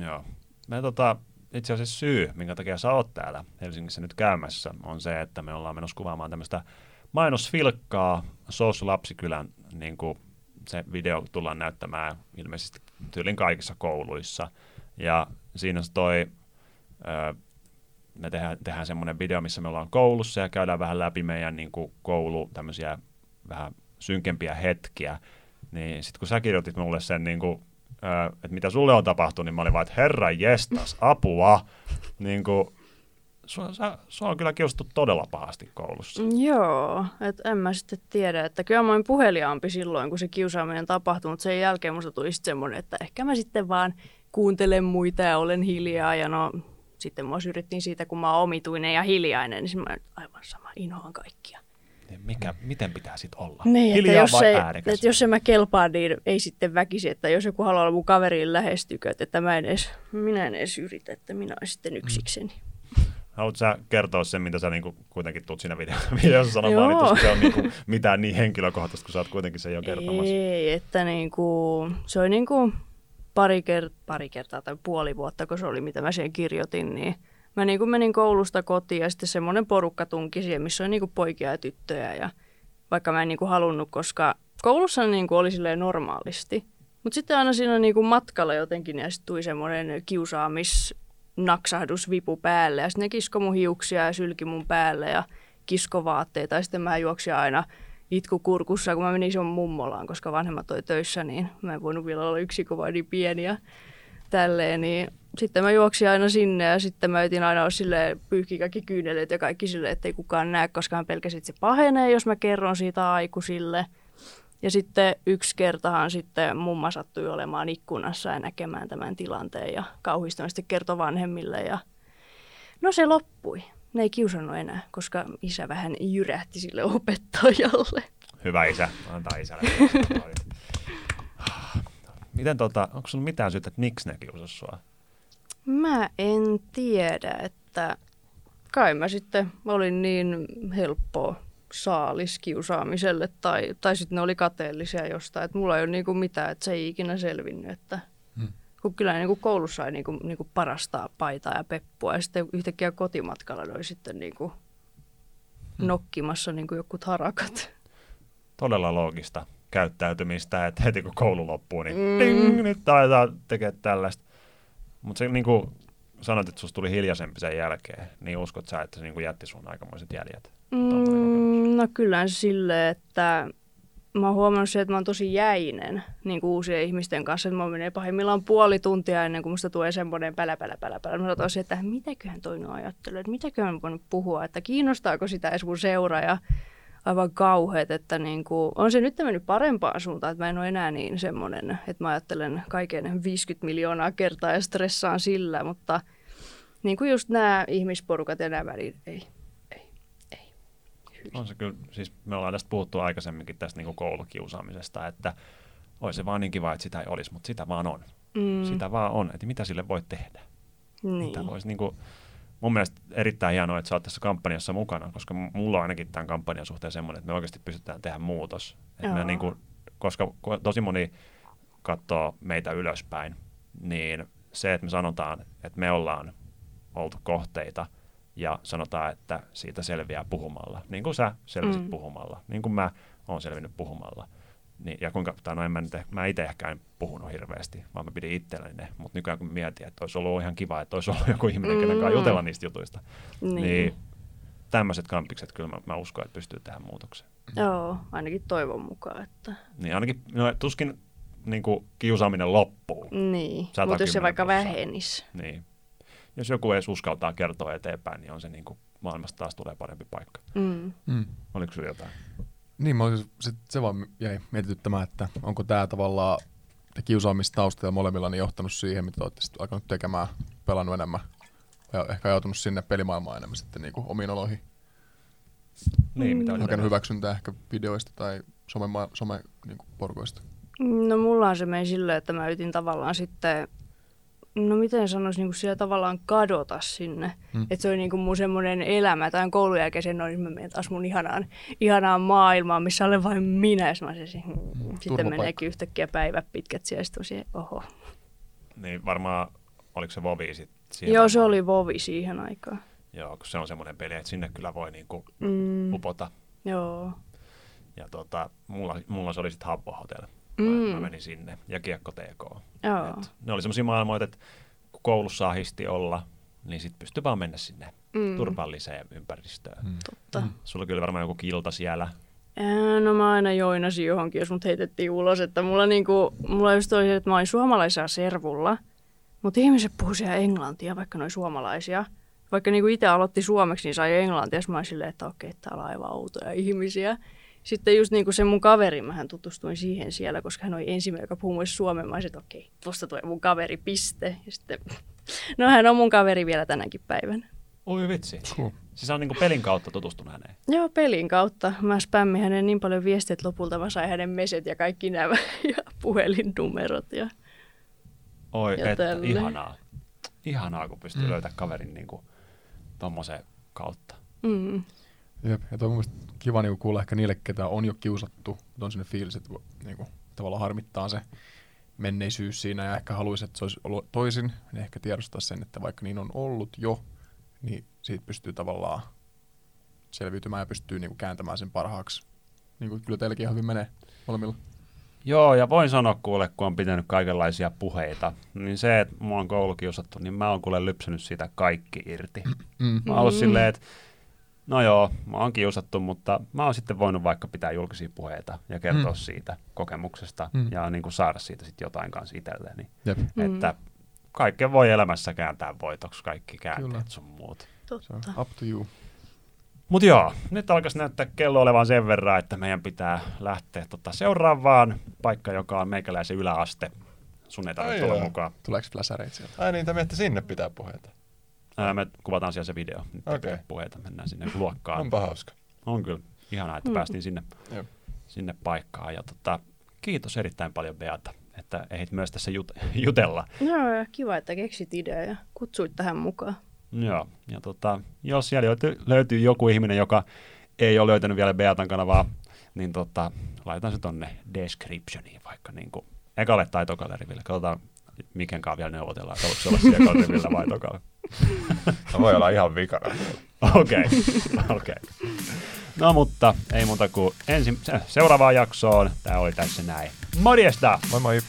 Joo. Me tota, itse asiassa syy, minkä takia sä oot täällä Helsingissä nyt käymässä, on se, että me ollaan menossa kuvaamaan tämmöistä mainosfilkkaa Sous Lapsikylän, niin kuin se video tullaan näyttämään ilmeisesti tyylin kaikissa kouluissa. Ja siinä se toi, ö, me tehdään, tehdään semmoinen video, missä me ollaan koulussa ja käydään vähän läpi meidän niin kuin koulu tämmöisiä vähän synkempiä hetkiä. Niin sitten kun sä kirjoitit mulle sen, niin kuin, ö, että mitä sulle on tapahtunut, niin mä olin vaan, että herra jestas, apua. niin kuin, sua, sä, sua on kyllä kiusattu todella pahasti koulussa. Joo, että en mä sitten tiedä, että kyllä mä olin puheliaampi silloin, kun se kiusaaminen tapahtui, mutta sen jälkeen musta tuli sitten semmoinen, että ehkä mä sitten vaan kuuntelen muita ja olen hiljaa ja no sitten mua syrjittiin siitä, kun mä oon omituinen ja hiljainen, niin mä aivan sama, inhoan kaikkia. Niin Mikä, miten pitää sitten olla? Niin, että Hiljaa jos, vai ei, äänekäs? että jos en mä kelpaa, niin ei sitten väkisi, että jos joku haluaa olla mun kaveriin lähestykö, että mä en edes, minä en edes yritä, että minä olen sitten yksikseni. Haluatko sä kertoa sen, mitä sä niinku kuitenkin tuut siinä video- videossa sanomaan, Joo. niin se on niinku mitään niin henkilökohtaista, kun sä oot kuitenkin sen jo kertomassa. Ei, että niinku, se oli niinku pari, ker- pari kertaa tai puoli vuotta, kun se oli, mitä mä siihen kirjoitin, niin mä niin kuin menin koulusta kotiin ja sitten semmoinen porukka tunki siihen, missä oli niin kuin poikia ja tyttöjä. Ja vaikka mä en niin kuin halunnut, koska koulussa niin kuin oli silleen normaalisti. Mutta sitten aina siinä niin kuin matkalla jotenkin ja tuli semmoinen kiusaamis naksahdus vipu päälle ja sitten ne kisko mun hiuksia ja sylki mun päälle ja kiskovaatteita ja sitten mä juoksin aina itku kurkussa, kun mä menin sun mummolaan, koska vanhemmat oli töissä, niin mä en voinut vielä olla yksi, kun niin pieni ja tälleen, niin sitten mä juoksin aina sinne ja sitten mä yritin aina olla pyyhki kaikki kyyneleet ja kaikki silleen, ettei kukaan näe, koska mä pelkäsin, että se pahenee, jos mä kerron siitä aikuisille. Ja sitten yksi kertahan sitten mumma sattui olemaan ikkunassa ja näkemään tämän tilanteen ja kauhistunut sitten kertoi vanhemmille ja no se loppui. Ne ei kiusannut enää, koska isä vähän jyrähti sille opettajalle. Hyvä isä, antaa isälle. Miten tota, onko sun mitään syytä, että miksi ne kiusas sua? Mä en tiedä, että kai mä sitten olin niin helppoa saalis kiusaamiselle tai, tai sitten ne oli kateellisia jostain, että mulla ei ole niinku mitään, että se ei ikinä selvinnyt, että. Kun kyllä niinku koulussa ei niinku, niinku parastaa paitaa ja peppua ja sitten yhtäkkiä kotimatkalla ne oli sitten niinku hmm. nokkimassa niinku jokut harakat. Todella loogista käyttäytymistä, että heti kun koulu loppuu, niin mm. ding, nyt taitaa tekemään tällaista. Mutta se niin kuin sanoit, että susta tuli hiljaisempi sen jälkeen, niin uskot sä, että se niin kuin jätti sun aikamoiset jäljet? Mm, no kyllä silleen, että mä oon huomannut se, että mä oon tosi jäinen niin kuin uusien ihmisten kanssa. Että mä menee pahimmillaan puoli tuntia ennen kuin musta tulee semmoinen pälä, pälä, pälä, pälä. Mä sanoin, että mitäköhän toinen ajattelee, että mitäköhän mä voinut puhua, että kiinnostaako sitä edes mun seuraaja aivan kauheat, että niin kuin, on se nyt mennyt parempaan suuntaan, että mä en ole enää niin semmoinen, että mä ajattelen kaiken 50 miljoonaa kertaa ja stressaan sillä, mutta niin kuin just nämä ihmisporukat ja nämä välit, ei. On se kyllä, siis me ollaan tästä puhuttu aikaisemminkin tästä niin kuin koulukiusaamisesta, että olisi se vaan niin kiva, että sitä ei olisi, mutta sitä vaan on. Mm. Sitä vaan on, että mitä sille voi tehdä. Niin. Mitä voisi niin kuin, mun mielestä erittäin hienoa, että sä oot tässä kampanjassa mukana, koska mulla on ainakin tämän kampanjan suhteen semmoinen, että me oikeasti pystytään tehdä muutos. Että me niin kuin, koska tosi moni katsoo meitä ylöspäin, niin se, että me sanotaan, että me ollaan oltu kohteita ja sanotaan, että siitä selviää puhumalla, niin kuin sä selvisit mm. puhumalla, niin kuin mä oon selvinnyt puhumalla, niin, ja kuinka, tai no en mä, nyt, mä itse ehkä en puhunut hirveästi, vaan mä pidin itselleni ne, mutta nykyään kun mietin, että olisi ollut ihan kiva, että olisi ollut joku ihminen, mm. kenen kanssa jutella niistä jutuista, niin, niin tämmöiset kampikset kyllä mä, mä uskon, että pystyy tehdä muutoksen. Joo, ainakin toivon mukaan. Että... Niin ainakin, no, tuskin niin kuin, kiusaaminen loppuu. Niin, mutta jos se vaikka vähenisi. Niin. Jos joku edes uskaltaa kertoa eteenpäin, niin on se niin kuin, maailmasta taas tulee parempi paikka. Mm. Mm. Oliko sinulla jotain? Niin, mä olisin, se, se vaan jäi mietityttämään, että onko tämä tavallaan te kiusaamistaustalla molemmilla niin johtanut siihen, mitä olette sitten alkanut tekemään, pelannut enemmän ja ehkä ajautunut sinne pelimaailmaan enemmän sitten niin kuin omiin oloihin. Niin, mitä Hakenut hyväksyntää ehkä videoista tai some, some niin kuin porukoista. No mulla on se meni silleen, että mä yritin tavallaan sitten no miten sanoisi, niin kuin siellä tavallaan kadota sinne. Hmm. Että se oli niin kuin mun semmoinen elämä. Tai koulun jälkeen sen noin, mä menen taas mun ihanaan, ihanaan maailmaan, missä olen vain minä. Ja mä se, hmm. hmm. Sitten meneekin yhtäkkiä päivät pitkät siellä, sitten siihen, oho. Niin varmaan, oliko se Vovi sitten Joo, se oli Vovi siihen aikaan. Joo, kun se on semmoinen peli, että sinne kyllä voi niinku mm. upota. Joo. Ja tota, mulla, mulla se oli sitten Habbo Hotel. Mm. Mä menin sinne. Ja Kiekko TK. Et ne oli semmoisia maailmoita, että kun koulussa ahisti olla, niin sitten pystyi vaan mennä sinne mm. turvalliseen ympäristöön. Mm. Totta. Mm. Sulla kyllä varmaan joku kilta siellä. No mä aina joinasin johonkin, jos mut heitettiin ulos. Että mulla, niinku, mulla just oli että mä olin suomalaisia servulla, mutta ihmiset puhuu siellä englantia, vaikka noin suomalaisia. Vaikka niinku itse aloitti suomeksi, niin sai englantia. Mä olin silleen, että okei, täällä on aivan outoja ihmisiä. Sitten just niin kuin se mun kaveri, mähän tutustuin siihen siellä, koska hän oli ensimmäinen, joka puhui suomen. Mä olisin, että okei, tuosta tulee mun kaveri, piste. Ja sitten, no hän on mun kaveri vielä tänäkin päivänä. Oi vitsi. Cool. Siis on niin kuin pelin kautta tutustunut häneen? Joo, pelin kautta. Mä spämmin hänen niin paljon viestiä, että lopulta mä sain hänen meset ja kaikki nämä ja puhelinnumerot. Ja, Oi, ja että tälle. ihanaa. Ihanaa, kun pystyy mm. löytämään kaverin niin kuin tommosen kautta. Mm. Jep, ja toi on kiva niinku kuulla ehkä niille, ketä on jo kiusattu, mutta on sinne fiilis, että niinku, tavallaan harmittaa se, menneisyys siinä ja ehkä haluaisi, että se olisi ollut toisin, niin ehkä tiedostaa sen, että vaikka niin on ollut jo, niin siitä pystyy tavallaan selviytymään ja pystyy niin kuin kääntämään sen parhaaksi. Niin kuin kyllä teilläkin ihan hyvin menee molemmilla. Joo, ja voin sanoa kuule, kun on pitänyt kaikenlaisia puheita, niin se, että mua on koulukiusattu, niin mä oon kuule lypsänyt siitä kaikki irti. Mm. Mä oon ollut Mm. silleen, että no joo, mä oon kiusattu, mutta mä oon sitten voinut vaikka pitää julkisia puheita ja kertoa Mm. siitä kokemuksesta Mm. ja niin kuin saada siitä sitten jotain kanssa itselleni. Jep. Mm. Että kaikkea voi elämässä kääntää voitoksi, kaikki käänteet Kyllä. sun muut. Totta. up to you. Mutta joo, nyt alkaisi näyttää kello olevan sen verran, että meidän pitää lähteä tota seuraavaan paikka, joka on meikäläisen yläaste. Sun ei tarvitse Ai tulla joo. mukaan. Tuleeko flashareita sieltä? Ai niin, te sinne pitää puheita. Ää, me kuvataan siellä se video. Okay. puheita, mennään sinne luokkaan. Onpa hauska. On kyllä. Ihanaa, että Mm. päästiin sinne, Jep. sinne paikkaan. Ja tota, kiitos erittäin paljon Beata, että ehdit myös tässä jut- jutella. Joo, ja kiva, että keksit idea ja kutsuit tähän mukaan. Joo, ja tota, jos siellä löytyy, löytyy joku ihminen, joka ei ole löytänyt vielä Beatan kanavaa, niin tota, laitan se tonne descriptioniin vaikka niin kuin ekalle tai tokalle riville. Katsotaan, mikenkaan vielä neuvotellaan, että se olla siellä rivillä vai tokalla. Voi olla ihan vikana. Okei, okei. No mutta ei muuta kuin ensi, se- seuraavaan jaksoon. Tämä oli tässä näin. Morjesta! Moi moi.